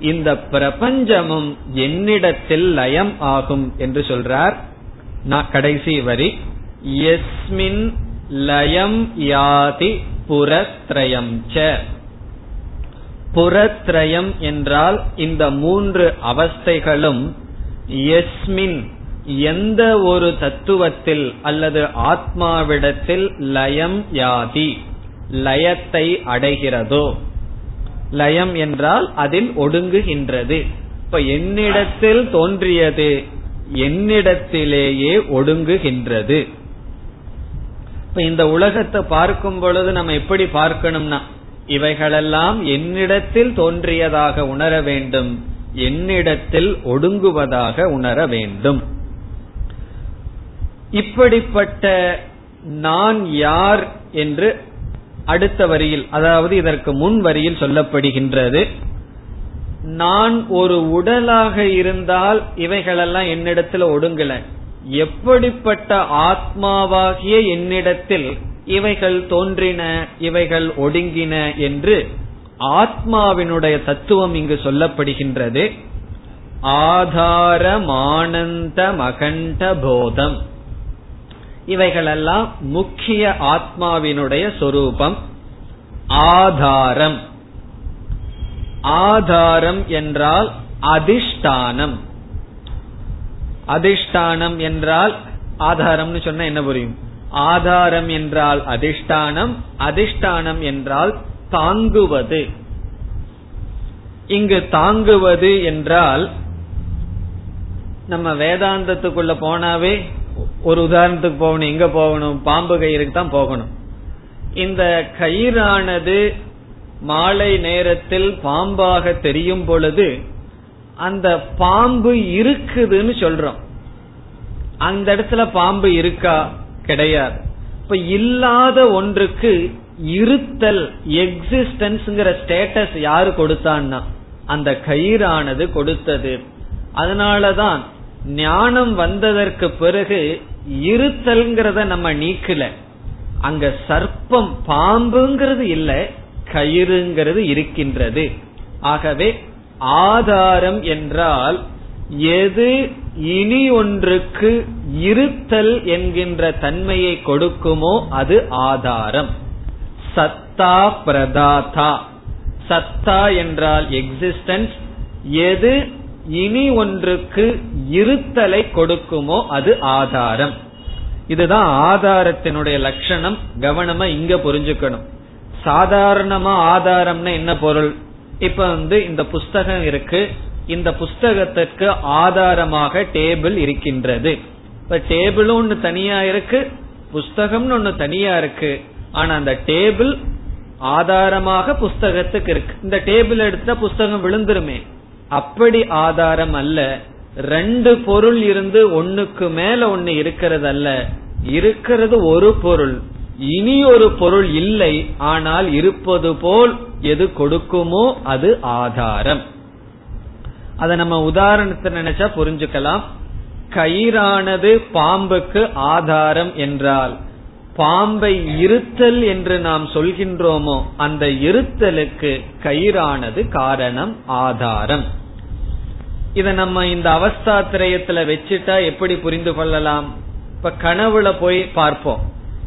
இந்த பிரபஞ்சமும் என்னிடத்தில் லயம் ஆகும் என்று சொல்றார். கடைசி வரி. எஸ்மின் லயம் யாதி புறத்ரயம் ச. புறத்ரயம் என்றால் இந்த மூன்று அவஸ்தைகளும் எஸ்மின் எந்த ஒரு தத்துவத்தில் அல்லது ஆத்மாவிடத்தில் லயம் யாதி? லயத்தை அடைகிறதோ? லயம் என்றால் அதில் ஒடுங்குகின்றது. இப்ப என்னிடத்தில் தோன்றியது என்னிடத்திலேயே ஒடுங்குகின்றது. இப்ப இந்த உலகத்தை பார்க்கும் பொழுது நம்ம எப்படி பார்க்கணும்னா இவைகளெல்லாம் என்னிடத்தில் தோன்றியதாக உணர வேண்டும் என்னிடத்தில் ஒடுங்குவதாக உணர வேண்டும். இப்படிப்பட்ட நான் யார் என்று அடுத்த வரியில் அதாவது இதற்கு முன் வரியில் சொல்லப்படுகின்றது. நான் ஒரு உடலாக இருந்தால் இவைகளெல்லாம் என்னிடத்தில் ஒடுங்கல. எப்படிப்பட்ட ஆத்மாவாகிய என்னிடத்தில் இவைகள் தோன்றின இவைகள் ஒடுங்கின என்று ஆத்மாவினுடைய தத்துவம் இங்கு சொல்லப்படுகின்றது. ஆதாரமானந்த மகண்ட போதம். இவைகளெல்லாம் முக்கிய ஆத்மாவினுடைய சொரூபம். ஆதாரம். ஆதாரம் என்றால் அதிஷ்டானம். அதிஷ்டானம் என்றால் ஆதாரம்னு சொன்னா என்ன புரியும்? ஆதாரம் என்றால் அதிஷ்டானம் அதிஷ்டானம் என்றால் தாங்குவது. இங்கு தாங்குவது என்றால் நம்ம வேதாந்தத்துக்குள்ள போனாவே ஒரு உதாரணத்துக்கு போகணும் எங்க போகணும் பாம்பு கயிறுக்கு தான் போகணும். இந்த கயிறானது மாலை நேரத்தில் பாம்பாக தெரியும் பொழுது அந்த பாம்பு இருக்குதுன்னு சொல்றோம். அந்த இடத்துல பாம்பு இருக்கா? கிடையாது. இப்ப இல்லாத ஒன்றுக்கு இருத்தல் எக்ஸிஸ்டன்ஸ்ங்கிற ஸ்டேட்டஸ் யாரு கொடுத்தான்னா அந்த கயிறானது கொடுத்தது. அதனாலதான் ஞானம் வந்ததற்கு பிறகு இருத்தல்ங்கிறத நம்ம நீக்கல. அங்க சர்ப்பம் பாம்புங்கிறது இல்ல கயிறுங்கிறது இருக்கின்றது. ஆகவே ஆதாரம் என்றால் எது இனி ஒன்றுக்கு இருத்தல் என்கின்ற தன்மையை கொடுக்குமோ அது ஆதாரம். சத்தா பிரதாதா சத்தா என்றால் எக்ஸிஸ்டன்ஸ் எது இனி ஒன்றுக்கு இருத்தலை கொடுக்குமோ அது ஆதாரம். இதுதான் ஆதாரத்தினுடைய லட்சணம். கவனமா இங்க புரிஞ்சுக்கணும். சாதாரணமா ஆதாரம்னா என்ன பொருள்? இப்ப வந்து இந்த புஸ்தகம் இருக்கு. இந்த புஸ்தகத்திற்கு ஆதாரமாக டேபிள் இருக்கின்றது. இப்ப டேபிளும் ஒன்னு தனியா இருக்கு. புஸ்தகம்னு ஒன்னு தனியா இருக்கு. ஆனா அந்த டேபிள் ஆதாரமாக புஸ்தகத்துக்கு இருக்கு. இந்த டேபிள் எடுத்த புஸ்தகம் விழுந்துருமே. அப்படி ஆதாரம் அல்ல. ரெண்டு பொருள் இருந்து ஒன்னுக்கு மேல ஒன்னு இருக்கிறது அல்ல இருக்கிறது ஒரு பொருள். இனி ஒரு பொருள் இல்லை. ஆனால் இருப்பது போல் எது கொடுக்குமோ அது ஆதாரம். அதை நம்ம உதாரணத்தை நினைச்சா புரிஞ்சுக்கலாம். கயிறானது பாம்புக்கு ஆதாரம் என்றால் பாம்பை இருத்தல் என்று நாம் சொல்கின்றோமோ அந்த இருத்தலுக்கு கயிறானது காரணம் ஆதாரம். இத நம்ம இந்த அவஸ்தா திரயத்துல வச்சுட்டா எப்படி புரிந்து கொள்ளலாம்? இப்ப கனவுல போய் பார்ப்போம்.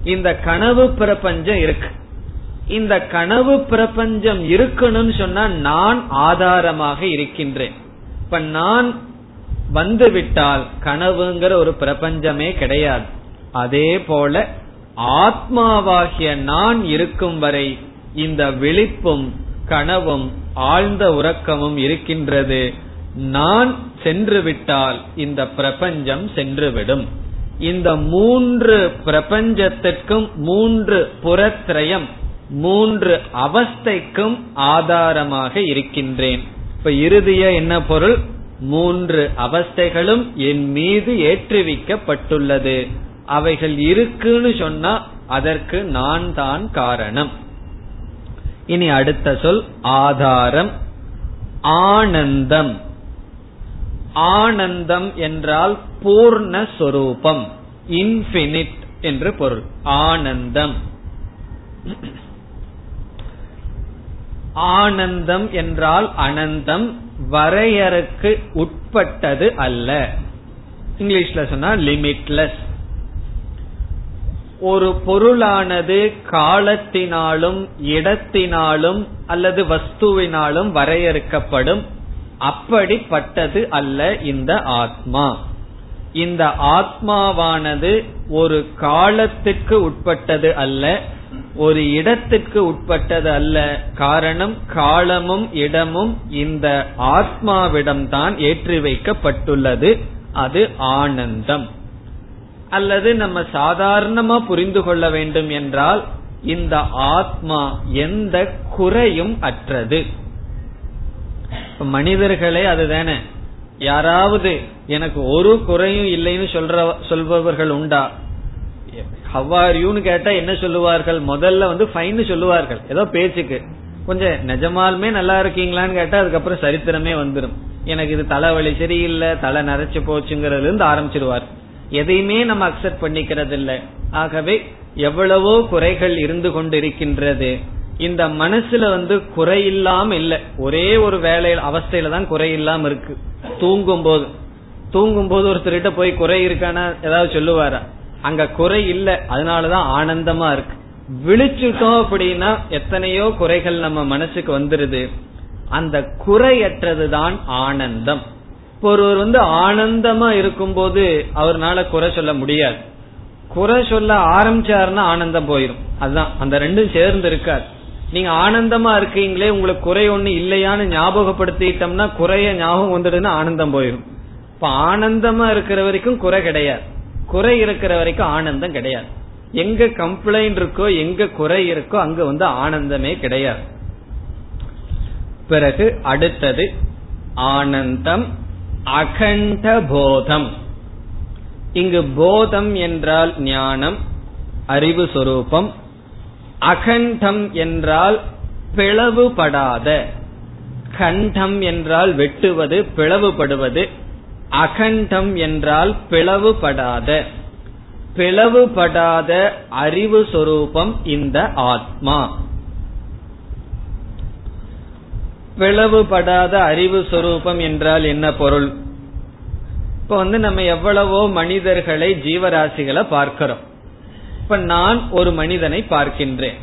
இந்த கனவு பிரபஞ்சம் இருக்கு. இந்த கனவு பிரபஞ்சம் இருக்கணும்னு சொன்னா நான் ஆதாரமாக இருக்கின்றேன். இப்ப நான் வந்துவிட்டால் கனவுங்கிற ஒரு பிரபஞ்சமே கிடையாது. அதே போல ஆத்மாவாகிய நான் இருக்கும் வரை இந்த விழிப்பும் கனவும் ஆழ்ந்த உறக்கமும் இருக்கின்றது. நான் சென்று விட்டால் இந்த பிரபஞ்சம் சென்றுவிடும். இந்த மூன்று பிரபஞ்சத்திற்கும் மூன்று புறத்திரயம் மூன்று அவஸ்தைக்கும் ஆதாரமாக இருக்கின்றேன். இப்ப இறுதிய என்ன பொருள்? மூன்று அவஸ்தைகளும் என் மீது ஏற்றுவிக்கப்பட்டுள்ளது. அவைகள் இருக்குன்னு சொன்னா அதற்கு நான் தான் காரணம். இனி அடுத்த சொல் ஆதாரம் ஆனந்தம். ஆனந்தம் என்றால் பூர்ணஸ்வரூபம் இன்பினிட் என்று பொருள். ஆனந்தம். ஆனந்தம் என்றால் அனந்தம் வரையறுக்கு உட்பட்டது அல்ல. இங்கிலீஷ்ல சொன்னா லிமிட்லெஸ் ஒரு பொருளானது காலத்தினாலும் இடத்தினாலும் அல்லது வஸ்துவினாலும் வரையறுக்கப்படும். அப்படிப்பட்டது அல்ல இந்த ஆத்மா. இந்த ஆத்மாவானது ஒரு காலத்துக்கு உட்பட்டது அல்ல ஒரு இடத்துக்கு உட்பட்டது அல்ல. காரணம் காலமும் இடமும் இந்த ஆத்மாவிடம்தான் ஏற்றி வைக்கப்பட்டுள்ளது அது ஆனந்தம். அல்லது நம்ம சாதாரணமா புரிந்து கொள்ள வேண்டும் என்றால் இந்த ஆத்மா எந்த குறையும் அற்றது. மனிதர்களே அதுதானே. யாராவது எனக்கு ஒரு குறையும் இல்லைன்னு சொல்ற சொல்பவர்கள் உண்டா? ஹவ்வாரியூன்னு கேட்டா என்ன சொல்லுவார்கள்? முதல்ல வந்து ஃபைன் சொல்லுவார்கள். ஏதோ பேச்சுக்கு. கொஞ்சம் நிஜமாலுமே நல்லா இருக்கீங்களான்னு கேட்டா அதுக்கப்புறம் சரித்திரமே வந்துடும் எனக்கு இது தலைவலி சரியில்லை தலை நரைச்சு போச்சுங்கிறதுல இருந்து ஆரம்பிச்சிருவார். எதையுமே நம்ம அக்செப்ட் பண்ணிக்கிறது இல்லை ஆகவே எவ்வளவோ குறைகள் இருந்து கொண்டிருக்கின்றது. இந்த மனசுல வந்து குறையில்லாம இல்லை இல்ல. ஒரே ஒரு வேலையில அவஸ்தையில தான் குறையில்லாம இருக்கு. தூங்கும் போது தூங்கும் போது ஒருத்தர்கிட்ட போய் குறை இருக்கானா ஏதாவது சொல்லுவாரா? அங்க குறை இல்ல. அதனாலதான் ஆனந்தமா இருக்கு. விழிச்சுட்டோம் அப்படின்னா எத்தனையோ குறைகள் நம்ம மனசுக்கு வந்துருது. அந்த குறையற்றதுதான் ஆனந்தம். இப்போ ஒருவர் வந்து ஆனந்தமா இருக்கும்போது அவர்னால குறை சொல்ல முடியாது. குறை சொல்ல ஆரம்பிச்சாருன்னா ஆனந்தம் போயிடும் அதுதான். அந்த ரெண்டும் சேர்ந்து இருக்காது. நீங்க ஆனந்தமா இருக்கீங்களே உங்களுக்கு குறை ஒண்ணு இல்லையான்னு ஞாபகப்படுத்திட்டோம்னா குறைய ஞாபகம் வந்துடுன்னு ஆனந்தம் போயிடும். இப்ப ஆனந்தமா இருக்கிற வரைக்கும் குறை கிடையாது. குறை இருக்கிற வரைக்கும் ஆனந்தம் கிடையாது. எங்க கம்ப்ளைண்ட் இருக்கோ எங்க குறை இருக்கோ அங்க வந்து ஆனந்தமே கிடையாது. பிறகு அடுத்தது ஆனந்தம் அகண்ட போதம். இங்கு போதம் என்றால் ஞானம் அறிவு சொரூபம் அகண்டம் என்றால் பிளவுபடாத. கண்டம் என்றால் வெட்டுவது பிளவுபடுவது. அகண்டம் என்றால் பிளவுபடாத. பிளவுபடாத அறிவு சொரூபம் இந்த ஆத்மா. பிளவுபடாத அறிவு சொரூபம் என்றால் என்ன பொருள்? இப்ப வந்து நம்ம எவ்வளவோ மனிதர்களை ஜீவராசிகளை பார்க்கிறோம். இப்ப நான் ஒரு மனிதனை பார்க்கின்றேன்.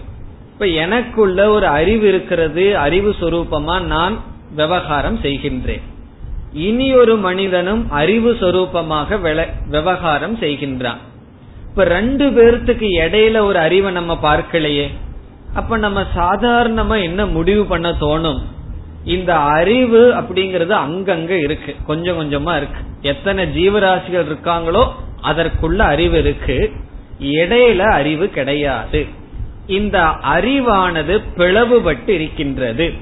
இப்ப எனக்குள்ள ஒரு அறிவு இருக்கிறது அறிவு சொரூபமா நான் விவகாரம் செய்கின்றேன். இனி ஒரு மனிதனும் அறிவு சொரூபமாக விவகாரம் செய்கின்றான். இப்ப ரெண்டு பேர்த்துக்கு இடையில ஒரு அறிவை நம்ம பார்க்கலையே. அப்ப நம்ம சாதாரணமா என்ன முடிவு பண்ண தோணும்? இந்த அறிவு அப்படிங்கறது அங்கங்க இருக்கு. கொஞ்சம் கொஞ்சமா இருக்கு. எத்தனை ஜீவராசிகள் இருக்காங்களோ அதற்குள்ள அறிவு இருக்கு. இடையில அறிவு கிடையாது. இந்த அறிவானது பிளவுபட்டு இருக்கின்றது.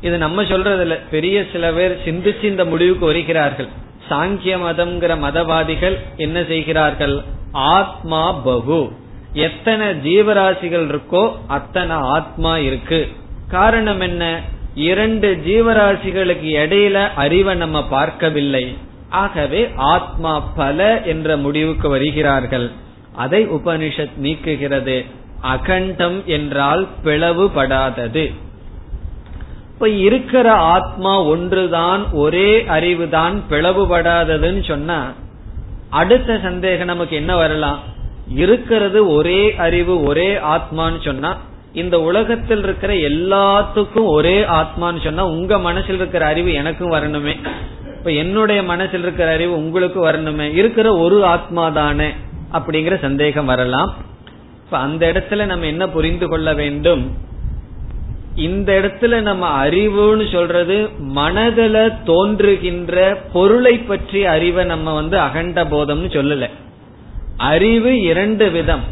இது நம்ம சொல்றது இல்ல பெரிய சில பேர் சிந்திச்சு இந்த முடிவுக்கு வருகிறார்கள். சாங்கிய மதம்ங்கிற மதவாதிகள் என்ன செய்கிறார்கள்? ஆத்மா பகு. எத்தனை ஜீவராசிகள் இருக்கோ அத்தனை ஆத்மா இருக்கு. காரணம் என்ன? இரண்டு ஜீவராசிகளுக்கு இடையில அறிவை நம்ம பார்க்கவில்லை. ஆகவே ஆத்மா பல என்ற முடிவுக்கு வருகிறார்கள். அதை உபனிஷத் நீக்குகிறது. அகண்டம் என்றால் பிளவுபடாதது. இப்ப இருக்கிற ஆத்மா ஒன்றுதான் ஒரே அறிவுதான் பிளவுபடாததுன்னு சொன்னா அடுத்த சந்தேகம் நமக்கு என்ன வரலாம்? இருக்கிறது ஒரே அறிவு ஒரே ஆத்மான்னு சொன்னா இந்த உலகத்தில் இருக்கிற எல்லாத்துக்கும் ஒரே ஆத்மான்னு சொன்னா உங்க மனசில் இருக்கிற அறிவு எனக்கும் வரணுமே. இப்ப என்னுடைய மனசில் இருக்கிற அறிவு உங்களுக்கு வரணுமே. இருக்கிற ஒரு ஆத்மா தானே அப்படிங்கிற சந்தேகம் வரலாம். இப்ப அந்த இடத்துல நம்ம என்ன புரிந்து கொள்ள வேண்டும்? இந்த இடத்துல நம்ம அறிவுன்னு சொல்றது மனதில தோன்றுகின்ற பொருளை பற்றி அறிவை நம்ம வந்து அகண்ட போதம்னு சொல்லல. அறிவு இரண்டு விதம்.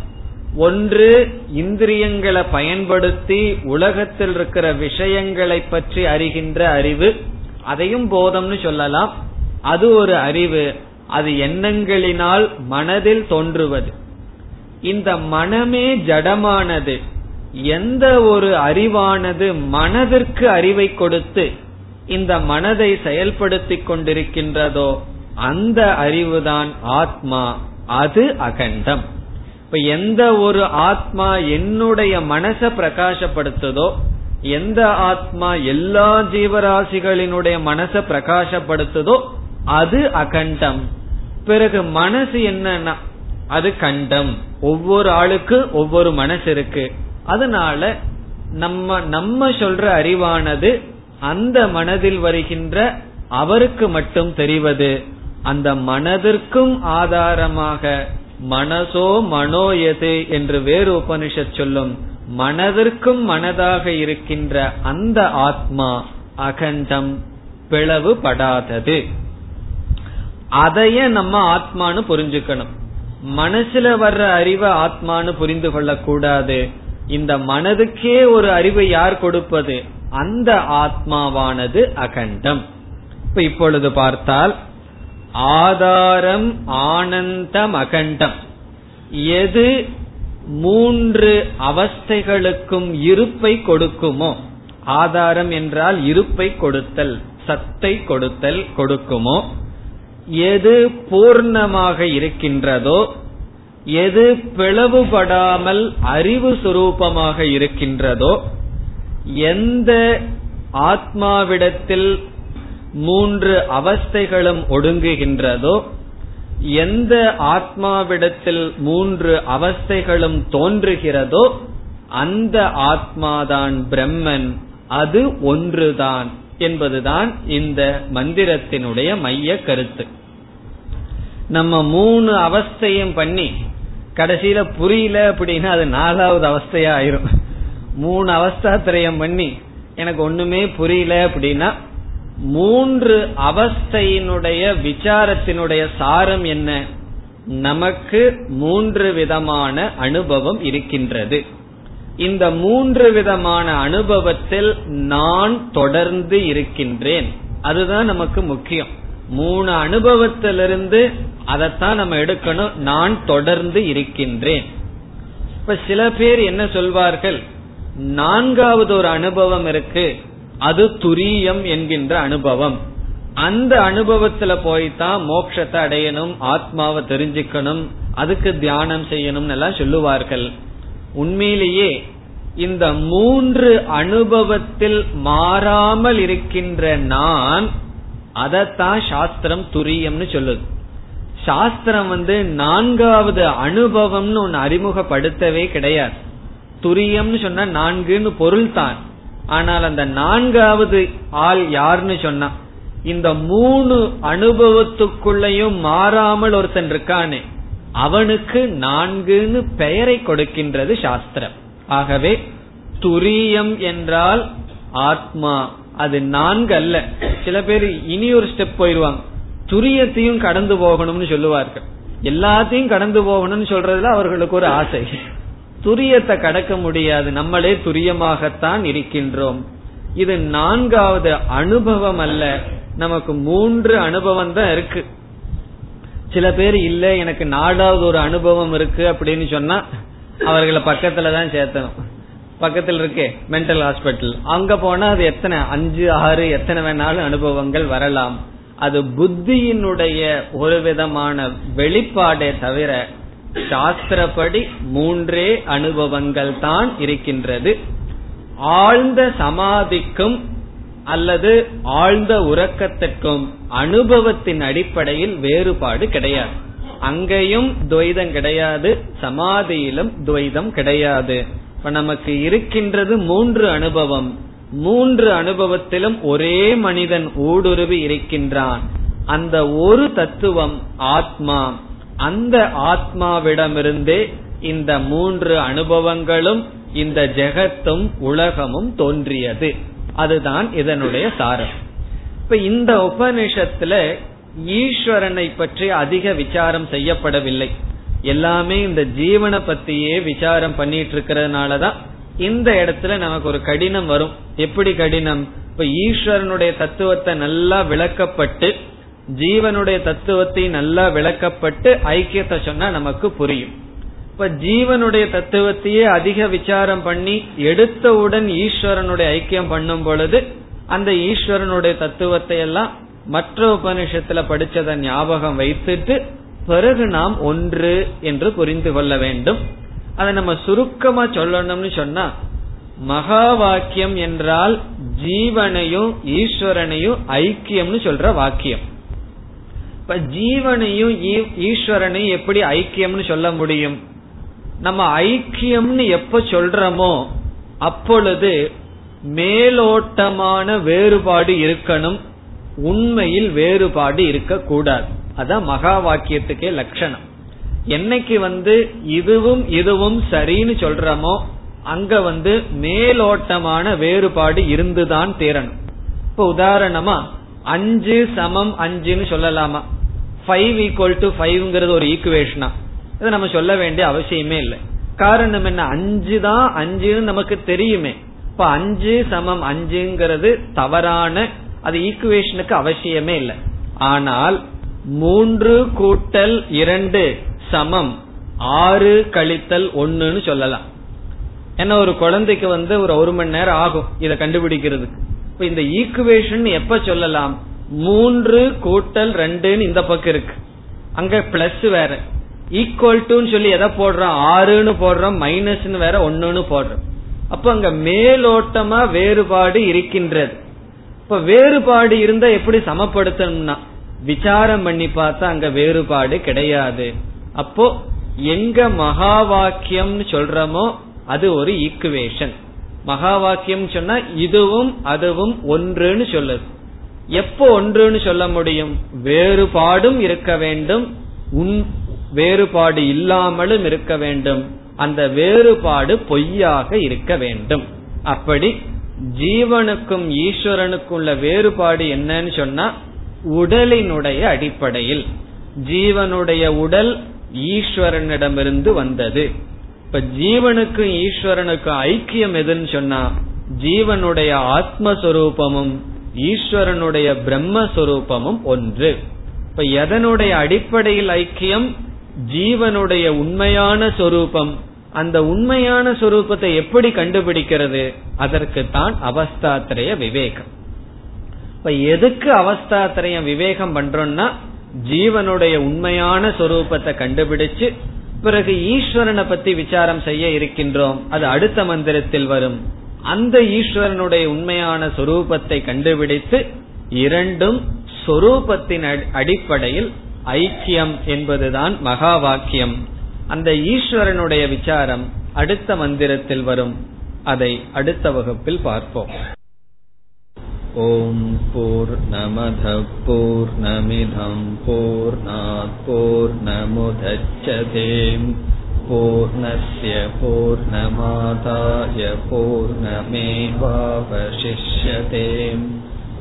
ஒன்று இந்திரியங்களை பயன்படுத்தி உலகத்தில் இருக்கிற விஷயங்களை பற்றி அறிகின்ற அறிவு. அதையும் போதம்னு சொல்லலாம். அது ஒரு அறிவு. அது எண்ணங்களினால் மனதில் தோன்றுவது. இந்த மனமே ஜடமானது. எந்த ஒரு அறிவானது மனதிற்கு அறிவை கொடுத்து இந்த மனதை செயல்படுத்திக் கொண்டிருக்கின்றதோ அந்த அறிவுதான் ஆத்மா. அது அகண்டம். இப்ப எந்த ஒரு ஆத்மா என்னுடைய மனச பிரகாசப்படுத்துதோ எந்த ஆத்மா எல்லா ஜீவராசிகளினுடைய மனச பிரகாசப்படுத்துதோ அது அகண்டம். பிறகு மனசு என்னன்னா அது கண்டம். ஒவ்வொரு ஆளுக்கு ஒவ்வொரு மனசு இருக்கு. அதனால நம்ம நம்ம சொல்ற அறிவானது அந்த மனதில் வருகின்ற அவருக்கு மட்டும் தெரிவது. அந்த மனதிற்கும் ஆதாரமாக மனசோ மனோயது என்று வேறு உபனிஷத் சொல்லும். மனதிற்கும் மனதாக இருக்கின்ற அந்த ஆத்மா அகண்டம் பிளவுபடாதது அதைய நம்ம ஆத்மானு புரிஞ்சுக்கணும். மனசுல வர்ற அறிவை ஆத்மானு புரிந்து கொள்ள கூடாது இந்த மனதுக்கே ஒரு அறிவை யார் கொடுப்பது? அந்த ஆத்மாவானது அகண்டம். இப்ப இப்பொழுது பார்த்தால் ஆதாரம் ஆனந்தம் அகண்டம். எது மூன்று அவஸ்தைகளுக்கும் இருப்பை கொடுக்குமோ ஆதாரம் என்றால் இருப்பை கொடுத்தல் சத்தை கொடுத்தல் கொடுக்குமோ எது பூர்ணமாக இருக்கின்றதோ எது பிளவுபடாமல் அறிவு சுரூபமாக இருக்கின்றதோ எந்த ஆத்மாவிடத்தில் மூன்று அவஸ்தைகளும் ஒடுங்குகின்றதோ எந்த ஆத்மாவிடத்தில் மூன்று அவஸ்தைகளும் தோன்றுகிறதோ அந்த ஆத்மாதான் பிரம்மன் அது ஒன்றுதான். என்பதுதான் இந்த மந்திரத்தினுடைய மைய கருத்து. நம்ம மூணு அவஸ்தையும் பண்ணி கடைசியில புரியல அப்படின்னா அது நாலாவது அவஸ்தையா ஆயிரும். மூணு அவஸ்தாத்திரயம் பண்ணி எனக்கு ஒண்ணுமே புரியல அப்படின்னா மூன்று அவஸ்தையினுடைய விசாரத்தினுடைய சாரம் என்ன? நமக்கு மூன்று விதமான அனுபவம் இருக்கின்றது. இந்த மூன்று விதமான அனுபவத்தில் நான் தொடர்ந்து இருக்கின்றேன். அதுதான் நமக்கு முக்கியம். மூணு அனுபவத்திலிருந்து அதைத்தான் நம்ம எடுக்கணும். நான் தொடர்ந்து இருக்கின்றேன். இப்ப சில பேர் என்ன சொல்வார்கள்? நான்காவது ஒரு அனுபவம் இருக்கு. அது துரியம் என்கின்ற அனுபவம். அந்த அனுபவத்துல போய்தான் மோட்சத்தை அடையணும் ஆத்மாவை தெரிஞ்சுக்கணும் அதுக்கு தியானம் செய்யணும் எல்லாம் சொல்லுவார்கள். உண்மையிலேயே இந்த மூன்று அனுபவத்தில் மாறாமல் இருக்கின்ற நான் அதத்தான் சாஸ்திரம் துரியம்னு சொல்லுது. சாஸ்திரம் வந்து நான்காவது அனுபவம்னு ஒன்னு அறிமுகப்படுத்தவே கிடையாது. துரியம்னு சொன்னா நான்குன்னு பொருள் தான் ஆனால் அந்த நான்காவது ஆள் யாருன்னு சொன்னா இந்த மூணு அனுபவத்துக்குள்ளயும் மாறாமல் ஒருத்தன் இருக்கானே. அவனுக்கு நான்குன்னு பெயரை கொடுக்கின்றது சாஸ்திரம். ஆகவே துரியம் என்றால் ஆத்மா. அது நான்கு அல்ல சில பேர் இனி ஒரு ஸ்டெப் போயிருவாங்க. துரியத்தையும் கடந்து போகணும்னு சொல்லுவார்கள். எல்லாத்தையும் கடந்து போகணும்னு சொல்றதுல அவர்களுக்கு ஒரு ஆசை. துரியத்தை கடக்க முடியாது. நம்மளே துரியமாகத்தான் இருக்கின்றோம். இது நான்காவது அனுபவம் அல்ல. நமக்கு மூன்று அனுபவம் தான் இருக்கு. சில பேர் இல்ல எனக்கு நாலாவது ஒரு அனுபவம் இருக்கு அப்படின்னு சொன்னா அவர்களை பக்கத்துல தான் சேர்த்தணும். பக்கத்தில் இருக்கே மென்டல் ஹாஸ்பிட்டல் அங்க போனா அது எத்தனை அஞ்சு ஆறு எத்தனை வேணாலும் அனுபவங்கள் வரலாம். அது புத்தியினுடைய ஒரு விதமான வெளிப்பாடே தவிர சாஸ்திரப்படி மூன்றே அனுபவங்கள் தான் இருக்கின்றது. ஆழ்ந்த சமாதிக்கும் அல்லது ஆழ்ந்த உறக்கத்திற்கும் அனுபவத்தின் அடிப்படையில் வேறுபாடு கிடையாது. அங்கேயும் துவைதம் கிடையாது சமாதியிலும் துவைதம் கிடையாது. இப்ப நமக்கு இருக்கின்றது மூன்று அனுபவம். மூன்று அனுபவத்திலும் ஒரே மனிதன் ஊடுருவி இருக்கின்றான். அந்த ஒரு தத்துவம் ஆத்மா. அந்த ஆத்மாவிடமிருந்தே இந்த மூன்று அனுபவங்களும் இந்த ஜெகத்தும் உலகமும் தோன்றியது. அதுதான் இதனுடைய சாரம். இப்ப இந்த உபனிஷத்துல ஈஸ்வரனை பற்றி அதிக விசாரம் செய்யப்படவில்லை. எல்லாமே இந்த ஜீவனை பத்தியே விசாரம் பண்ணிட்டு இருக்கிறதுனாலதான் இந்த இடத்துல நமக்கு ஒரு கடினம் வரும். எப்படி கடினம்? இப்ப ஈஸ்வரனுடைய தத்துவத்தை நல்லா விளக்கப்பட்டு ஜீவனுடைய தத்துவத்தை நல்லா விளக்கப்பட்டு ஐக்கியத்தை சொன்னா நமக்கு புரியும். இப்ப ஜீவனுடைய தத்துவத்தையே அதிக விசாரம் பண்ணி எடுத்தவுடன் ஈஸ்வரனுடைய ஐக்கியம் பண்ணும் பொழுது அந்த ஈஸ்வரனுடைய தத்துவத்தை எல்லாம் மற்ற உபனிஷத்துல படிச்சதை ஞாபகம் வைத்துட்டு பிறகு நாம் ஒன்று என்று புரிந்து கொள்ள வேண்டும். அதை நம்ம சுருக்கமா சொல்லணும்னு சொன்னா மகா வாக்கியம் என்றால் ஜீவனையும் ஈஸ்வரனையும் ஐக்கியம்னு சொல்ற வாக்கியம். இப்ப ஜீவனையும் ஈஸ்வரனையும் எப்படி ஐக்கியம்னு சொல்ல முடியும்? நம்ம ஐக்கியம்னு எப்ப சொல்றோமோ அப்பொழுது மேலோட்டமான வேறுபாடு இருக்கணும் உண்மையில் வேறுபாடு இருக்கக்கூடாது. அதான் மகா வாக்கியத்துக்கே லட்சணம். என்னைக்கு வந்து இதுவும் இதுவும் சரின்னு சொல்றமோ அங்க வந்து மேலோட்டமான வேறுபாடு இருந்துதான் தேரணும் இப்ப உதாரணமா அஞ்சு சமம் அஞ்சுன்னு சொல்லலாமா? ஃபைவ் ஈக்குவல் டு ஃபைவ்ங்கிறது ஒரு ஈக்குவேஷனா இதை நம்ம சொல்ல வேண்டிய அவசியமே இல்லை. காரணம் என்ன? அஞ்சு தான் அஞ்சுன்னு நமக்கு தெரியுமே. இப்ப அஞ்சு சமம் அஞ்சுங்கிறது தவறான அது ஈக்குவேஷனுக்கு அவசியமே இல்லை. ஆனால் மூன்று கூட்டல் இரண்டு சமம் ஆறு கழித்தல் ஒன்னுன்னு சொல்லலாம். ஏன்னா ஒரு குழந்தைக்கு வந்து ஒரு ஒரு மணி நேரம் ஆகும் இதை கண்டுபிடிக்கிறதுக்கு. இப்ப இந்த ஈக்குவேஷன் எப்ப சொல்லலாம்? மூன்று கூட்டல் ரெண்டுன்னு இந்த பக்கம் இருக்கு. அங்க பிளஸ் வேற. ஈக்குவல் டுன்னு சொல்லி எதை போடுறோம்? ஆறுன்னு போடுறோம் மைனஸ்னு வேற ஒன்னுன்னு போடுறோம். அப்ப அங்க மேலோட்டமா வேறுபாடு இருக்கின்றது. இப்ப வேறுபாடு இருந்தா எப்படி சமப்படுத்தணும்னா விசாரம் பண்ணி பார்த்தா அங்க வேறுபாடு கிடையாது. அப்போ எங்க மகா வாக்கியம் சொல்றோமோ அது ஒரு ஈக்குவேஷன் மகா வாக்கியம் சொன்னா இதுவும் அதுவும் ஒன்றுன்னு சொல்லுது. எப்போ ஒன்றுன்னு சொல்ல முடியும்? வேறுபாடும் இருக்க வேண்டும். வேறுபாடு இல்லாமலும் இருக்க வேண்டும். அந்த வேறுபாடு பொய்யாக இருக்க வேண்டும். அப்படி ஜீவனுக்கும் ஈஸ்வரனுக்கும் உள்ள வேறுபாடு என்னன்னு சொன்னா உடலினுடைய அடிப்படையில். ஜீவனுடைய உடல் ஈஸ்வரனிடமிருந்து வந்தது. இப்ப ஜீவனுக்கும் ஈஸ்வரனுக்கும் ஐக்கியம் எதுன்னு சொன்னா ஜீவனுடைய ஆத்மஸ்வரூபமும் ஈஸ்வரனுடைய பிரம்மஸ்வரூபமும் ஒன்று. இப்ப எதனுடைய அடிப்படையில் ஐக்கியம்? ஜீவனுடைய உண்மையான சொரூபம். அந்த உண்மையான சொரூபத்தை எப்படி கண்டுபிடிக்கிறது? அதற்கு தான் அவஸ்தாத்திரைய விவேகம். இப்ப எதுக்கு அவஸ்தாத்திரைய விவேகம் பண்றோம்னா ஜீவனுடைய உண்மையான சொரூபத்தை கண்டுபிடிச்சு பிறகு ஈஸ்வரனை பத்தி விசாரம் செய்ய இருக்கின்றோம். அது அடுத்த மந்திரத்தில் வரும். அந்த ஈஸ்வரனுடைய உண்மையான சொரூபத்தை கண்டுபிடித்து இரண்டும் சொரூபத்தின் அடிப்படையில் ஐக்கியம் என்பதுதான் மகா வாக்கியம் அந்த ஈஸ்வரனுடைய விசாரம் அடுத்த மந்திரத்தில் வரும். அதை அடுத்த வகுப்பில் பார்ப்போம். ஓம் போர் நமத போர் நமிதம் போர் போர் நமுதச்சதேம் பூர்ணய பூர்ணமாதாய பூர்ணமேவாவசிஷ்யதேம்